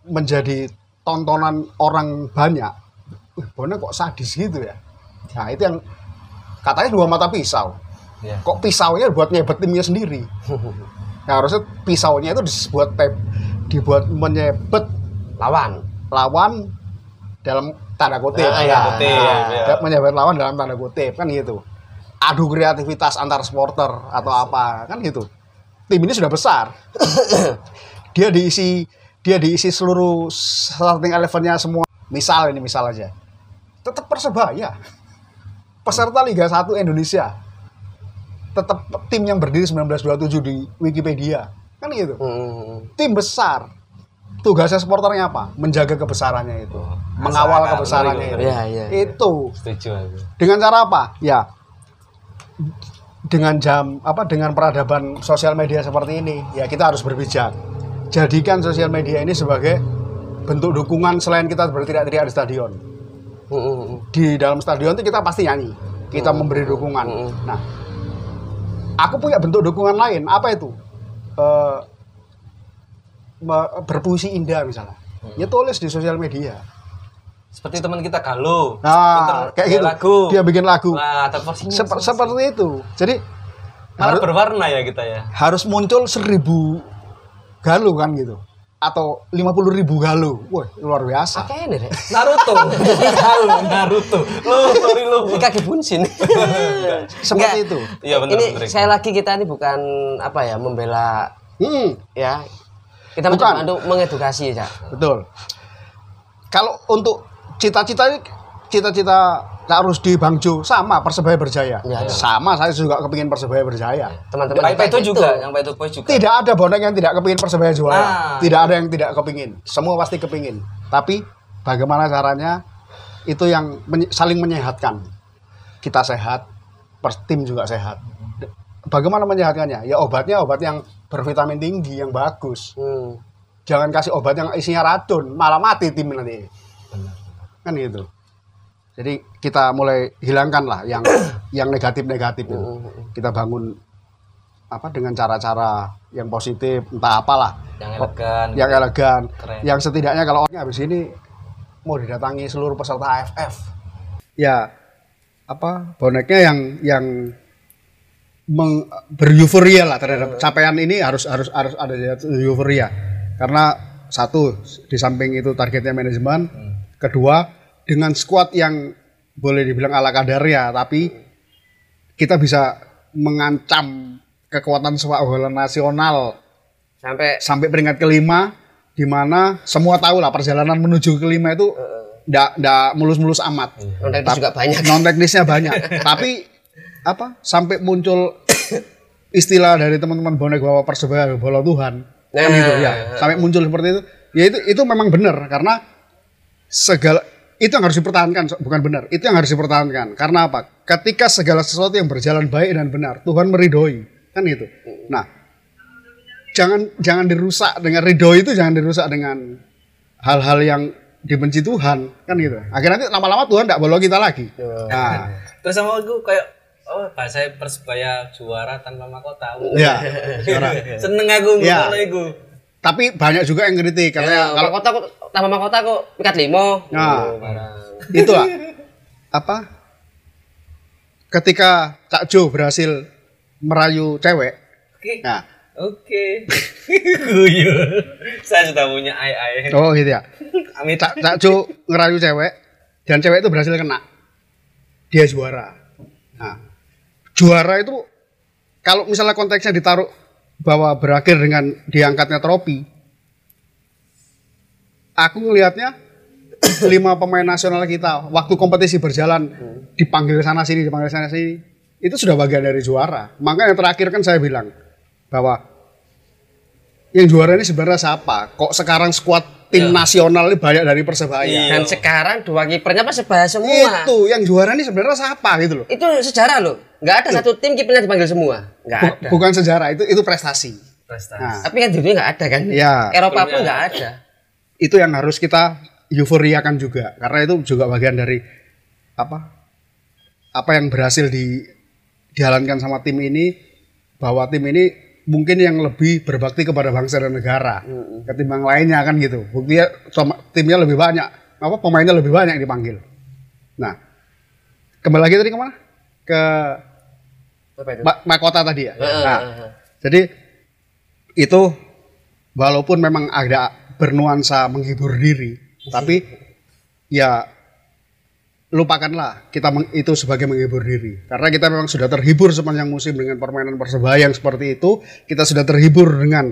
menjadi tontonan orang banyak. Wih, Bona kok sadis gitu ya. Nah, itu yang katanya dua mata pisau. Iya. Kok pisaunya buat nyebet timnya sendiri? *laughs* Nah, harusnya pisaunya itu dibuat tep, dibuat menyebet lawan lawan dalam tanda kutip. Ah, ya. iya, kutip, Nah, iya. menyebet lawan dalam tanda kutip kan gitu. Adu kreativitas antar supporter atau apa kan gitu. Tim ini sudah besar. *coughs* dia diisi dia diisi seluruh starting elevennya semua. Misal ini misal aja. Tetap Persebaya. Peserta Liga 1 Indonesia. Tetap tim yang berdiri 1927 di Wikipedia. Kan gitu. Hmm. tim besar. Tugasnya supporternya apa? Menjaga kebesarannya itu. Mengawal Masyarakat, kebesarannya itu. Iya, iya. itu. Setuju aku. dengan cara apa? Ya. Dengan jam apa dengan peradaban sosial media seperti ini ya kita harus berbijak jadikan sosial media ini sebagai bentuk dukungan selain kita berteriak-teriak di stadion. Hmm. di dalam stadion itu kita pasti nyanyi. Kita memberi dukungan. nah aku punya bentuk dukungan lain. Apa itu? Eh, me- berpuisi indah misalnya. Ya tulis di sosial media. Seperti teman kita Galuh. nah kayak gitu. Lagu. dia bikin lagu. Porsinya. Sep- seperti itu. Jadi Malah harus berwarna ya kita ya. harus muncul seribu galuh kan gitu atau lima puluh ribu galuh wah luar biasa Oke ini deh. Naruto. Galuh, Naruto. Lu, sorry lu. Ini kaki bunsin. *laughs* seperti Enggak. itu Iya benar ini benar. saya lagi kita ini bukan apa ya membela hmm, ya. Kita Bukan. mencoba untuk mengedukasi ya. betul kalau untuk cita-cita ini cita-cita Kak Rusdi Bangjo sama Persebaya berjaya. Ya, ya. sama saya juga kepingin Persebaya berjaya. Teman-teman Pak kita itu juga, yang itu Boy juga. tidak ada bonek yang tidak kepingin Persebaya juara. Nah. tidak ada yang tidak kepingin. Semua pasti kepingin. Tapi bagaimana caranya? Itu yang menye- saling menyehatkan. Kita sehat pers- tim juga sehat. Bagaimana menyehatkannya? Ya obatnya obat yang bervitamin tinggi yang bagus. Hmm. jangan kasih obat yang isinya racun malah mati tim nanti. Kan gitu jadi kita mulai hilangkan lah yang *coughs* yang negatif negatif itu kita bangun apa dengan cara-cara yang positif entah apalah. Yang elegan. yang elegan. Keren. yang setidaknya kalau orangnya habis ini mau didatangi seluruh peserta AFF ya apa boneknya yang yang meng, beryuforia lah terhadap capaian ini harus harus harus ada euforia. Karena satu di samping itu targetnya manajemen. Kedua dengan squad yang boleh dibilang ala kadarnya tapi kita bisa mengancam kekuatan sepak bola nasional Sampai sampai peringkat kelima di mana semua tahu lah perjalanan menuju kelima itu ndak ndak mulus-mulus amat. Konten juga banyak. non teknisnya banyak. *laughs* Tapi apa sampai muncul istilah dari teman-teman bonek bahwa persebaya bola Tuhan. Nah. gitu ya. Sampai muncul seperti itu. Ya itu itu memang benar karena segala itu yang harus dipertahankan bukan benar. Itu yang harus dipertahankan. Karena apa? Ketika segala sesuatu yang berjalan baik dan benar Tuhan meridhoi. Kan itu nah jangan jangan dirusak dengan ridho itu jangan dirusak dengan hal-hal yang dibenci Tuhan. Kan gitu. Akhirnya nanti lama-lama Tuhan tidak boleh kita lagi. Nah. Terus sama aku kayak oh bahasa persebaya juara tanpa mahkota. ya suara. *laughs* Seneng aku Iya. ngono iku. Tapi banyak juga yang kritik katanya Ya, kalau kota kok tambah mahkota kok pikat limo. Nah. Oh, barang. itulah *laughs* apa ketika Cak Jo berhasil merayu cewek Oke. nah Oke. *laughs* Guyu. Saya sudah punya ai ai. oh gitu ya Amit. Cak, Cak Jo ngerayu cewek dan cewek itu berhasil kena dia juara nah juara itu kalau misalnya konteksnya ditaruh bahwa berakhir dengan diangkatnya trofi. Aku ngelihatnya *clears throat* lima pemain nasional kita waktu kompetisi berjalan dipanggil sana sini dipanggil sana sini itu sudah bagian dari juara. Makanya yang terakhir kan saya bilang bahwa yang juara ini sebenarnya siapa? Kok sekarang skuad tim nasional ini banyak dari persebaya. Iya. Dan sekarang dua kipernya persebaya semua. Itu yang juara ini sebenarnya siapa gitu loh. Itu sejarah loh. Nggak ada satu tim kipernya dipanggil semua. Nggak ada. bukan sejarah itu itu prestasi. Prestasi. Nah, Tapi kan dunia nggak ada kan? Iya. Eropa pun nggak ada. itu yang harus kita euforiakan juga karena itu juga bagian dari apa apa yang berhasil di dijalankan sama tim ini bahwa tim ini mungkin yang lebih berbakti kepada bangsa dan negara ketimbang lainnya kan gitu. Buktinya timnya lebih banyak apa pemainnya lebih banyak yang dipanggil. Nah kembali lagi tadi ke mana ke Apa itu? Ma- mahkota tadi ya? Nah, jadi itu walaupun memang ada bernuansa menghibur diri, tapi ya lupakanlah kita meng- itu sebagai menghibur diri. Karena kita memang sudah terhibur sepanjang musim dengan permainan Persebaya yang seperti itu, kita sudah terhibur dengan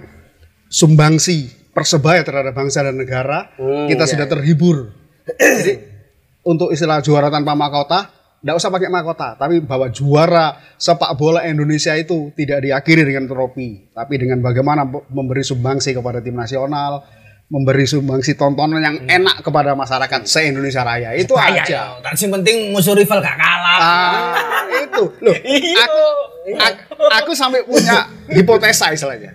sumbangsi Persebaya terhadap bangsa dan negara, Hmm, kita iya, sudah terhibur. Jadi untuk istilah juara tanpa mahkota, tidak usah pakai mahkota, tapi bahwa juara sepak bola Indonesia itu tidak diakhiri dengan trofi, tapi dengan bagaimana memberi sumbangsi kepada tim nasional, memberi sumbangsi tontonan yang enak kepada masyarakat se-Indonesia Raya. Itu aja. Tak sing penting musuh rival gak kalah. Ah, itu. Loh, *laughs* aku, aku, aku sampai punya hipotesa istilahnya.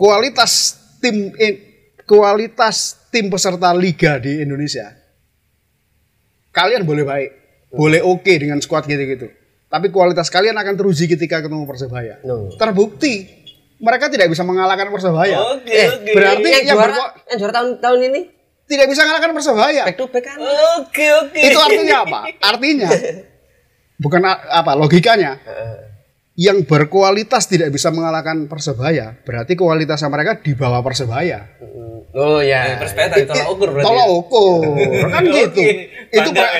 Kualitas tim in- kualitas tim peserta liga di Indonesia kalian boleh baik, boleh oke dengan skuad gitu-gitu. Tapi kualitas kalian akan teruji ketika ketemu Persebaya. No. Terbukti mereka tidak bisa mengalahkan Persebaya. Oke, Eh, oke. Berarti yang, yang juara, berko- yang juara tahun tahun ini tidak bisa mengalahkan Persebaya. back to back kan? Oke, oke. Itu artinya apa? Artinya *laughs* bukan a- apa logikanya yang berkualitas tidak bisa mengalahkan Persebaya, berarti kualitasnya mereka di bawah Persebaya. Oh ya. Persebaya tadi tolak ukur berarti. Tolak ukur kan *laughs* gitu. Itu pre-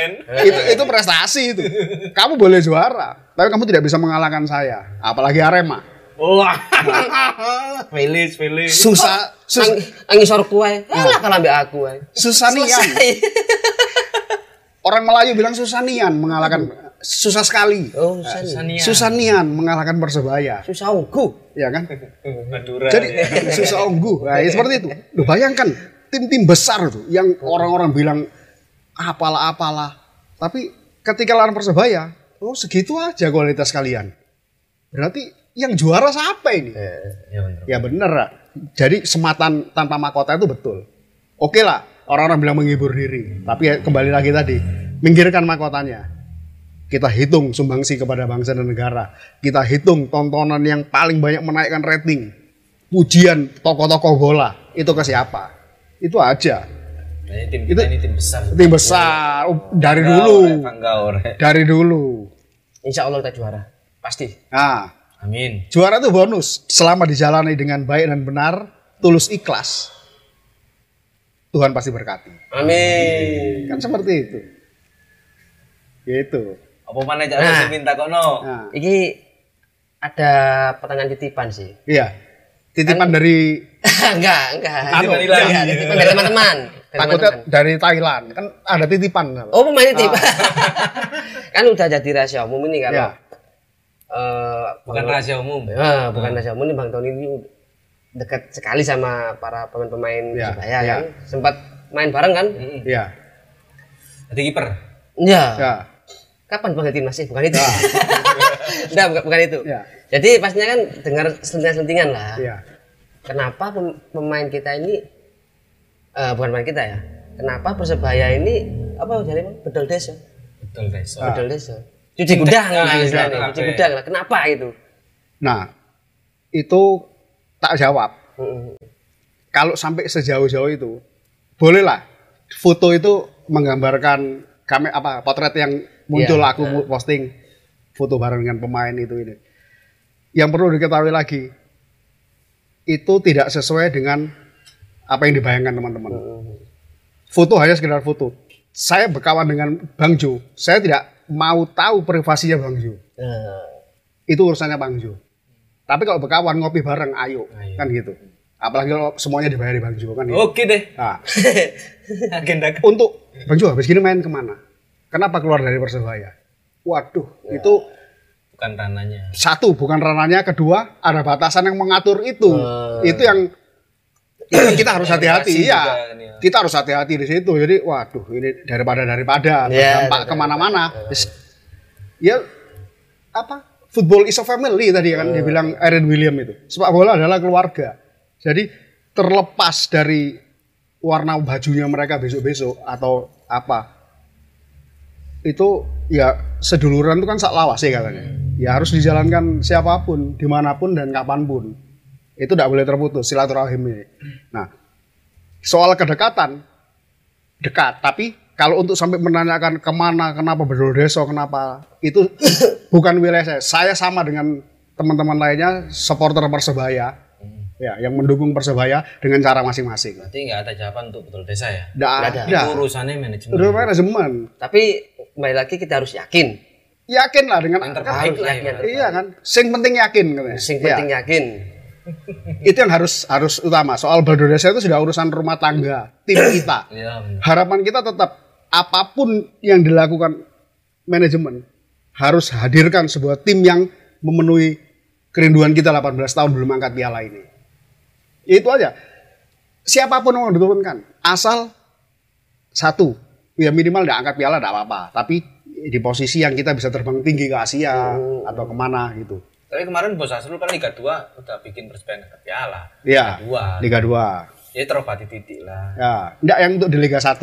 itu itu prestasi itu. Kamu boleh juara, tapi kamu tidak bisa mengalahkan saya, apalagi Arema. Wah. *laughs* Felix, Felix. Susah sus, Ang, angisor kue. Alah kalau ambil aku ae. susah nian. Selesai. *laughs* Orang Melayu bilang susah nian mengalahkan susah sekali. Oh, susah nih. Sania. Susah nian mengalahkan Persebaya, Susah ugu. ya kan? *laughs* Madura. Jadi ya. susah onggu. Nah, ya seperti itu. Loh, bayangkan tim-tim besar tuh yang orang-orang bilang apalah apalah. Tapi ketika lawan Persebaya, oh segitu aja kualitas kalian. Berarti yang juara siapa ini? Ya bener. Ya bener lah. Jadi sematan tanpa mahkota itu betul. Oke lah, orang-orang bilang menghibur diri. Tapi ya, kembali lagi tadi, minggirkan mahkotanya. Kita hitung sumbangsi kepada bangsa dan negara. Kita hitung tontonan yang paling banyak menaikkan rating. Pujian tokoh-tokoh bola. Itu ke siapa? Itu aja. Nah, ini tim Itu- ini tim besar. Tim besar. Oh, dari Bangga, dulu. Dari dulu. Insya Allah kita juara. Pasti. Nah, Amin. juara itu bonus. Selama dijalani dengan baik dan benar, tulus ikhlas. Tuhan pasti berkati. Amin. Kan seperti itu. Gitu. Apa mana jak Nah. minta kono? Nah, Iki ada pertanyaan titipan sih. iya. Titipan dari *laughs* enggak, enggak. Anu, Enggak, iya. titipan dari teman-teman. Dari takutnya teman-teman. dari Thailand. Kan ada titipan. Oh, pemain titip. *laughs* kan udah jadi rahasia umum ini kalau Ya. Eh, Bukan Bang- rahasia umum. Ya, bukan rahasia umum ini Bang Tony ini dekat sekali sama para pemain-pemain Ya, Persebaya ya. kan. Sempat main bareng kan? Iya. Jadi kiper. Iya. Ya. Kapan panggil timnas sih? Bukan itu. *laughs* Enggak, bukan, bukan itu. Ya. Jadi pastinya kan dengar selentingan-selentingan lah. Iya. Kenapa pem- pemain kita ini eh bukan pemain kita ya? Kenapa Persebaya ini apa jadi Bang? bedol desa? Betul deh. So. Bedol desa. Cuci gudang lah Ah, istilahnya. gudang, Cuci gudang lah. Kenapa itu? Nah, itu tak jawab. Mm-mm. Kalau sampai sejauh-jauh itu, bolehlah foto itu menggambarkan kami apa potret yang muncul Iya. aku posting foto bareng dengan pemain itu ini. Yang perlu diketahui lagi, itu tidak sesuai dengan apa yang dibayangkan teman-teman. Foto hanya sekedar foto. Saya berkawan dengan Bang Jo, saya tidak mau tahu privasinya Bang Jo. Nah, Itu urusannya Bang Jo. Tapi kalau berkawan ngopi bareng, ayo, Ayo. kan gitu. Apalagi kalau semuanya dibayar di Bang Jo kan. Gitu. Oke deh. Nah, *laughs* Agenda untuk Bang Jo habis gini main ke mana? Kenapa keluar dari Persebaya? Waduh, itu bukan rananya. satu bukan rananya, kedua ada batasan yang mengatur itu. Eh. Itu yang Itu kita harus hati-hati Edukasi ya. ya. Kita harus hati-hati di situ. Jadi waduh ini daripada daripada Iya, berdampak betul. ke mana-mana. Terus, Ya apa? Football is a family tadi kan dia bilang Aaron William itu. Sepak bola adalah keluarga. Jadi terlepas dari warna bajunya mereka besok-besok atau apa itu ya seduluran itu kan sak lawas sih katanya. Ya harus dijalankan siapa pun, di mana pun dan kapan pun. Itu tidak boleh terputus silaturahim ini. Nah, soal kedekatan dekat, tapi kalau untuk sampai menanyakan ke mana, kenapa berdodeso, kenapa itu *coughs* bukan wilayah saya. Saya sama dengan teman-teman lainnya supporter persebaya, ya yang mendukung persebaya dengan cara masing-masing. Berarti nggak ada jawaban untuk betul desa ya? Tidak ada. ada. Itu urusannya manajemen. Udah manajemen. Tapi kembali lagi kita harus yakin. Yakin lah dengan Yang terbaik lah yakin. ya. Iya kan, sing penting yakin katanya. Sing penting yakin. Itu yang harus harus utama. Soal berdodesa itu sudah urusan rumah tangga, tim kita. Iya. Harapan kita tetap apa pun yang dilakukan manajemen harus hadirkan sebuah tim yang memenuhi kerinduan kita 18 tahun belum angkat piala ini. Itu aja. Siapa pun yang mau diturunkan, asal satu, ya minimal tidak angkat piala tidak apa-apa. Tapi di posisi yang kita bisa terbang tinggi ke Asia atau ke mana gitu. Tapi kemarin Bos Asrul kan Liga 2 udah bikin persebaya ke piala. Iya, Liga 2. Liga 2. Ya terobati titik lah. Ya, enggak yang untuk di Liga 1.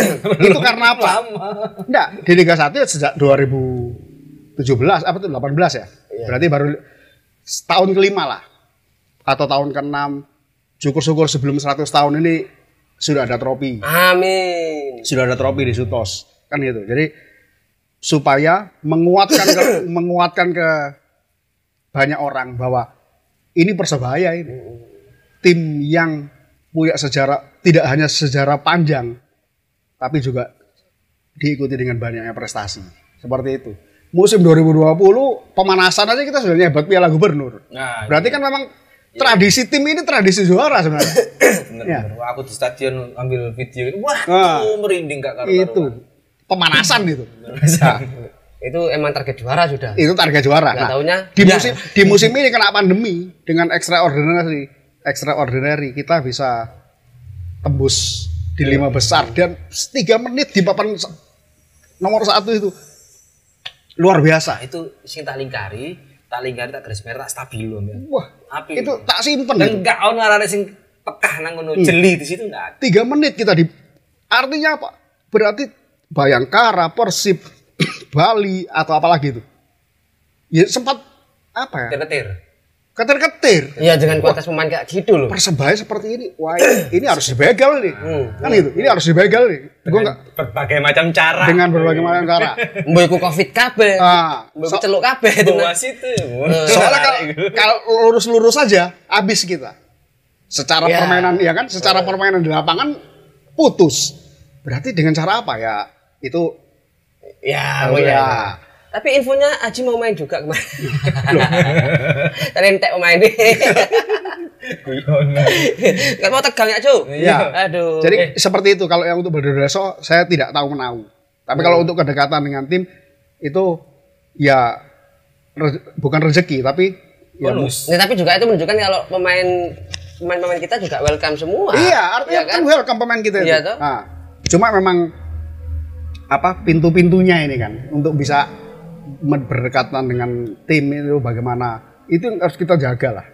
*laughs* itu karena apa? Lama. Enggak, di Liga 1 ya sejak 2017 apa tuh 18 ya? Berarti baru tahun kelima lah. Atau tahun ke-6. Syukur-syukur sebelum 100 tahun ini sudah ada trofi. Amin. Sudah ada trofi di Sutos. Kan gitu. Jadi supaya menguatkan ke, *coughs* menguatkan ke banyak orang bahwa ini persebaya ini. Tim yang punya sejarah tidak hanya sejarah panjang tapi juga diikuti dengan banyaknya prestasi. Seperti itu. Musim 2020 pemanasan aja kita sudah nyebat piala gubernur. Nah, berarti kan memang tradisi tim ini tradisi juara sebenarnya. *coughs* Bener, *coughs* Ya. bener. Wah, Aku di stadion ambil video wah, Ah. tuh merinding kak itu. Pemanasan itu *laughs* Itu emang target juara sudah. itu target juara Nah, taunya, di ya. musim di musim ini kena pandemi dengan extraordinary extraordinary kita bisa tembus di lima besar dan tiga menit di papan nomor satu itu luar biasa itu sing tak lingkari, tak lingkari tak garis merah tak stabilo ya. wah Api. itu tak simpen Dan enggak ono arane sing pekah nang ngono jeli di situ enggak ada. tiga menit kita di artinya apa berarti Bayangkara Persib *coughs* Bali atau apalagi itu? Ya sempat apa ya? Ketir. ketir-ketir. Iya dengan kualitas pemain kayak gitu loh. persebaya seperti ini wah ini, *coughs* ini harus dibegal nih. Kan itu ini harus dibegal nih. Gua nggak Berbagai macam cara. dengan berbagai macam cara. *laughs* Mbok iku Covid kabeh. ah, Mbok iku so- celuk kabeh itu. bawa situ. soalnya kalau kalau lurus-lurus saja habis kita. Secara Ya. permainan ya kan? Secara permainan di lapangan putus. Berarti dengan cara apa ya? Itu Ya, oh oh ya. ya Tapi infonya Aji mau main juga kemarin. Tadi entek mau main nih. Gak mau tegang ya, Cu? Iya. Aduh. jadi seperti itu kalau yang untuk berdoreso saya tidak tahu menahu tapi kalau untuk kedekatan dengan tim itu ya re- bukan rezeki tapi ya Bonus. Nah, tapi juga itu menunjukkan kalau pemain pemain-pemain kita juga welcome semua. Iya, artinya Iya kan welcome pemain kita itu. Iya, toh. Nah, cuma memang apa pintu-pintunya ini kan untuk bisa berdekatan dengan tim itu bagaimana itu harus kita jaga lah.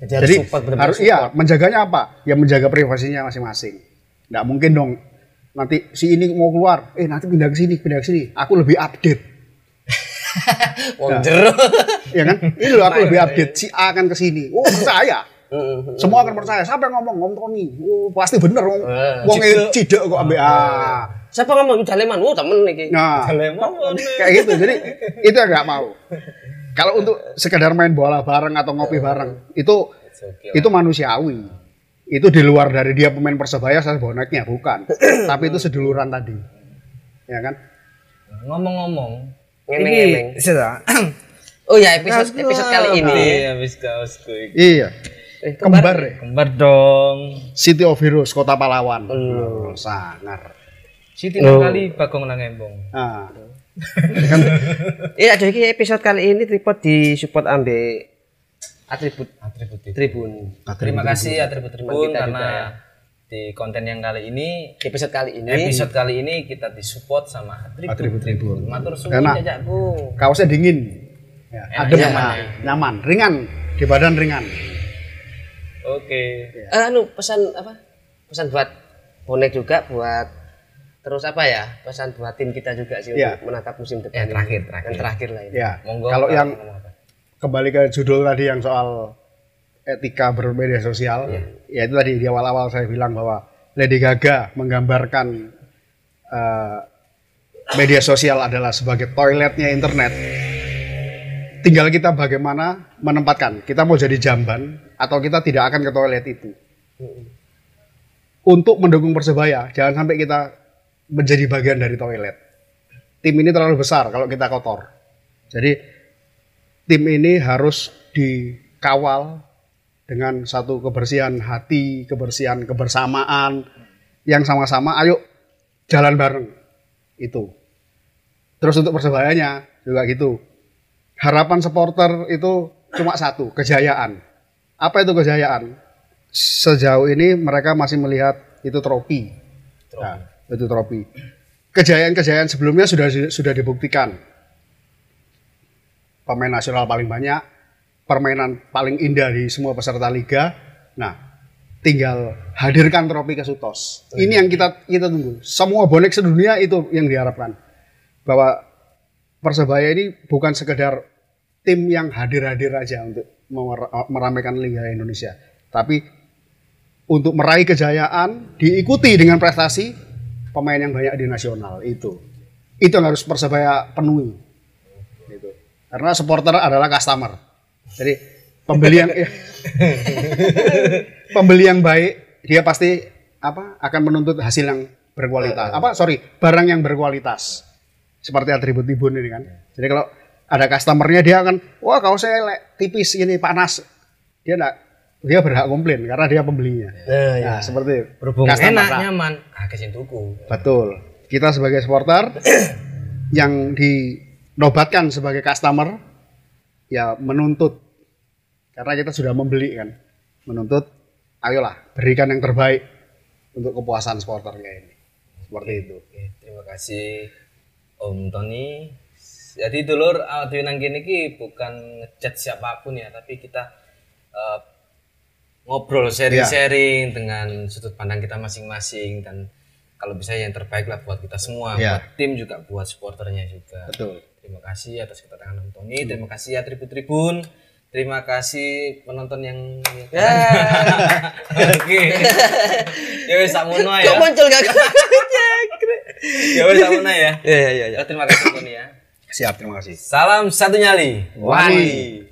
Jadi harus Jadi support benar-benar harus iya menjaganya apa? Ya menjaga privasinya masing-masing. Nggak mungkin dong nanti si ini mau keluar, eh nanti pindah ke sini, pindah ke sini. Aku lebih update, *laughs* Wong jero. ya kan? Ini loh aku lebih update. Si A akan ke sini. Oh percaya. Heeh. Semua akan percaya. Siapa yang ngomong? Ngomong Tony. Oh, pasti bener. Wong wong cidek kok ambil A. Siapa ngomong Jaleman? Oh, temen iki. Nah, Lemon. kayak gitu. Jadi itu yang nggak mau. Kalau untuk sekedar main bola bareng atau ngopi bareng, itu itu manusiawi. Itu di luar dari dia pemain persebaya saya boneknya bukan. *coughs* Tapi itu seduluran tadi. Ya kan? Ngomong-ngomong. Ngemeng-ngemeng. sudah. Oh ya, episode episode kali ini. Iya, iki. Iya. Eh, Kembar ya. Kembar dong. City of Heroes Kota Pahlawan. Oh. Oh, sangar. Siti oh. kali bagong nang embong. Nah, *laughs* Iya, jadi episode kali ini tripod disupport ambek atribut atribut tribun. Terima kasih atribut tribun kita karena juga ya. di konten yang kali ini Episode kali ini episode kali ini kita disupport sama atribut, Atribut Tribun. Matur suwun jajakku. Kaosnya dingin. Ya, Enak, adem, nyaman nah, ya. nyaman, ringan di badan ringan. Oke. Eh, anu pesan apa? Pesan buat bonek juga buat terus apa ya? Pesan buat tim kita juga sih Iya. untuk menatap musim depan. Ya, terakhir, terakhir. Yang terakhir lah ini. Ya. Monggo. Kalau yang kembali ke judul tadi yang soal etika bermedia sosial, ya itu tadi di awal-awal saya bilang bahwa Lady Gaga menggambarkan eh, media sosial adalah sebagai toiletnya internet. Tinggal kita bagaimana menempatkan. Kita mau jadi jamban atau kita tidak akan ke toilet itu. Untuk mendukung Persebaya, jangan sampai kita menjadi bagian dari toilet. Tim ini terlalu besar kalau kita kotor. Jadi tim ini harus dikawal dengan satu kebersihan hati, kebersihan kebersamaan yang sama-sama ayo jalan bareng itu. Terus untuk persebayanya juga gitu. Harapan supporter itu cuma satu, kejayaan. Apa itu kejayaan? Sejauh ini mereka masih melihat itu trofi. Nah, itu trofi. Kejayaan-kejayaan sebelumnya sudah sudah dibuktikan pemain nasional paling banyak, permainan paling indah di semua peserta liga. Nah, tinggal hadirkan trofi ke Sutos. Ini yang kita kita tunggu. Semua bonek sedunia itu yang diharapkan. Bahwa Persebaya ini bukan sekedar tim yang hadir-hadir aja untuk mer- meramaikan Liga Indonesia, tapi untuk meraih kejayaan diikuti dengan prestasi pemain yang banyak di nasional itu. Itu yang harus Persebaya penuhi gitu. Karena supporter adalah customer. Jadi pembeli yang *laughs* pembeli yang baik dia pasti apa akan menuntut hasil yang berkualitas. Apa sorry barang yang berkualitas. Seperti atribut Tibun ini kan. Jadi kalau ada customernya dia akan wah kau saya tipis ini panas. Dia enggak dia berhak komplain karena dia pembelinya. Nah, ya. Nah, seperti. Berhubung enak, lah. nyaman, ah tuku. Betul. Kita sebagai supporter *coughs* yang dinobatkan sebagai customer ya menuntut karena kita sudah membeli kan. Menuntut ayolah berikan yang terbaik untuk kepuasan supporternya ini. Seperti itu. Oke, terima kasih Om Tony. Jadi dulur audio nang kene iki bukan ngechat siapa pun ya, tapi kita eh, ngobrol sharing-sharing dengan sudut pandang kita masing-masing dan kalau bisa yang terbaik lah buat kita semua, Ya. buat tim juga, buat supporternya juga. Betul. Terima kasih atas kedatangan Om Tony, terima kasih ya Tribun-Tribun. Terima kasih penonton yang Ya. *laughs* Oke. Ya wis sakmono Kok ya. muncul gak? *laughs* Ya wis sakmono ya. Ya ya ya. Ya, terima kasih Tony ya. Siap, terima kasih. Salam satu nyali. Wani.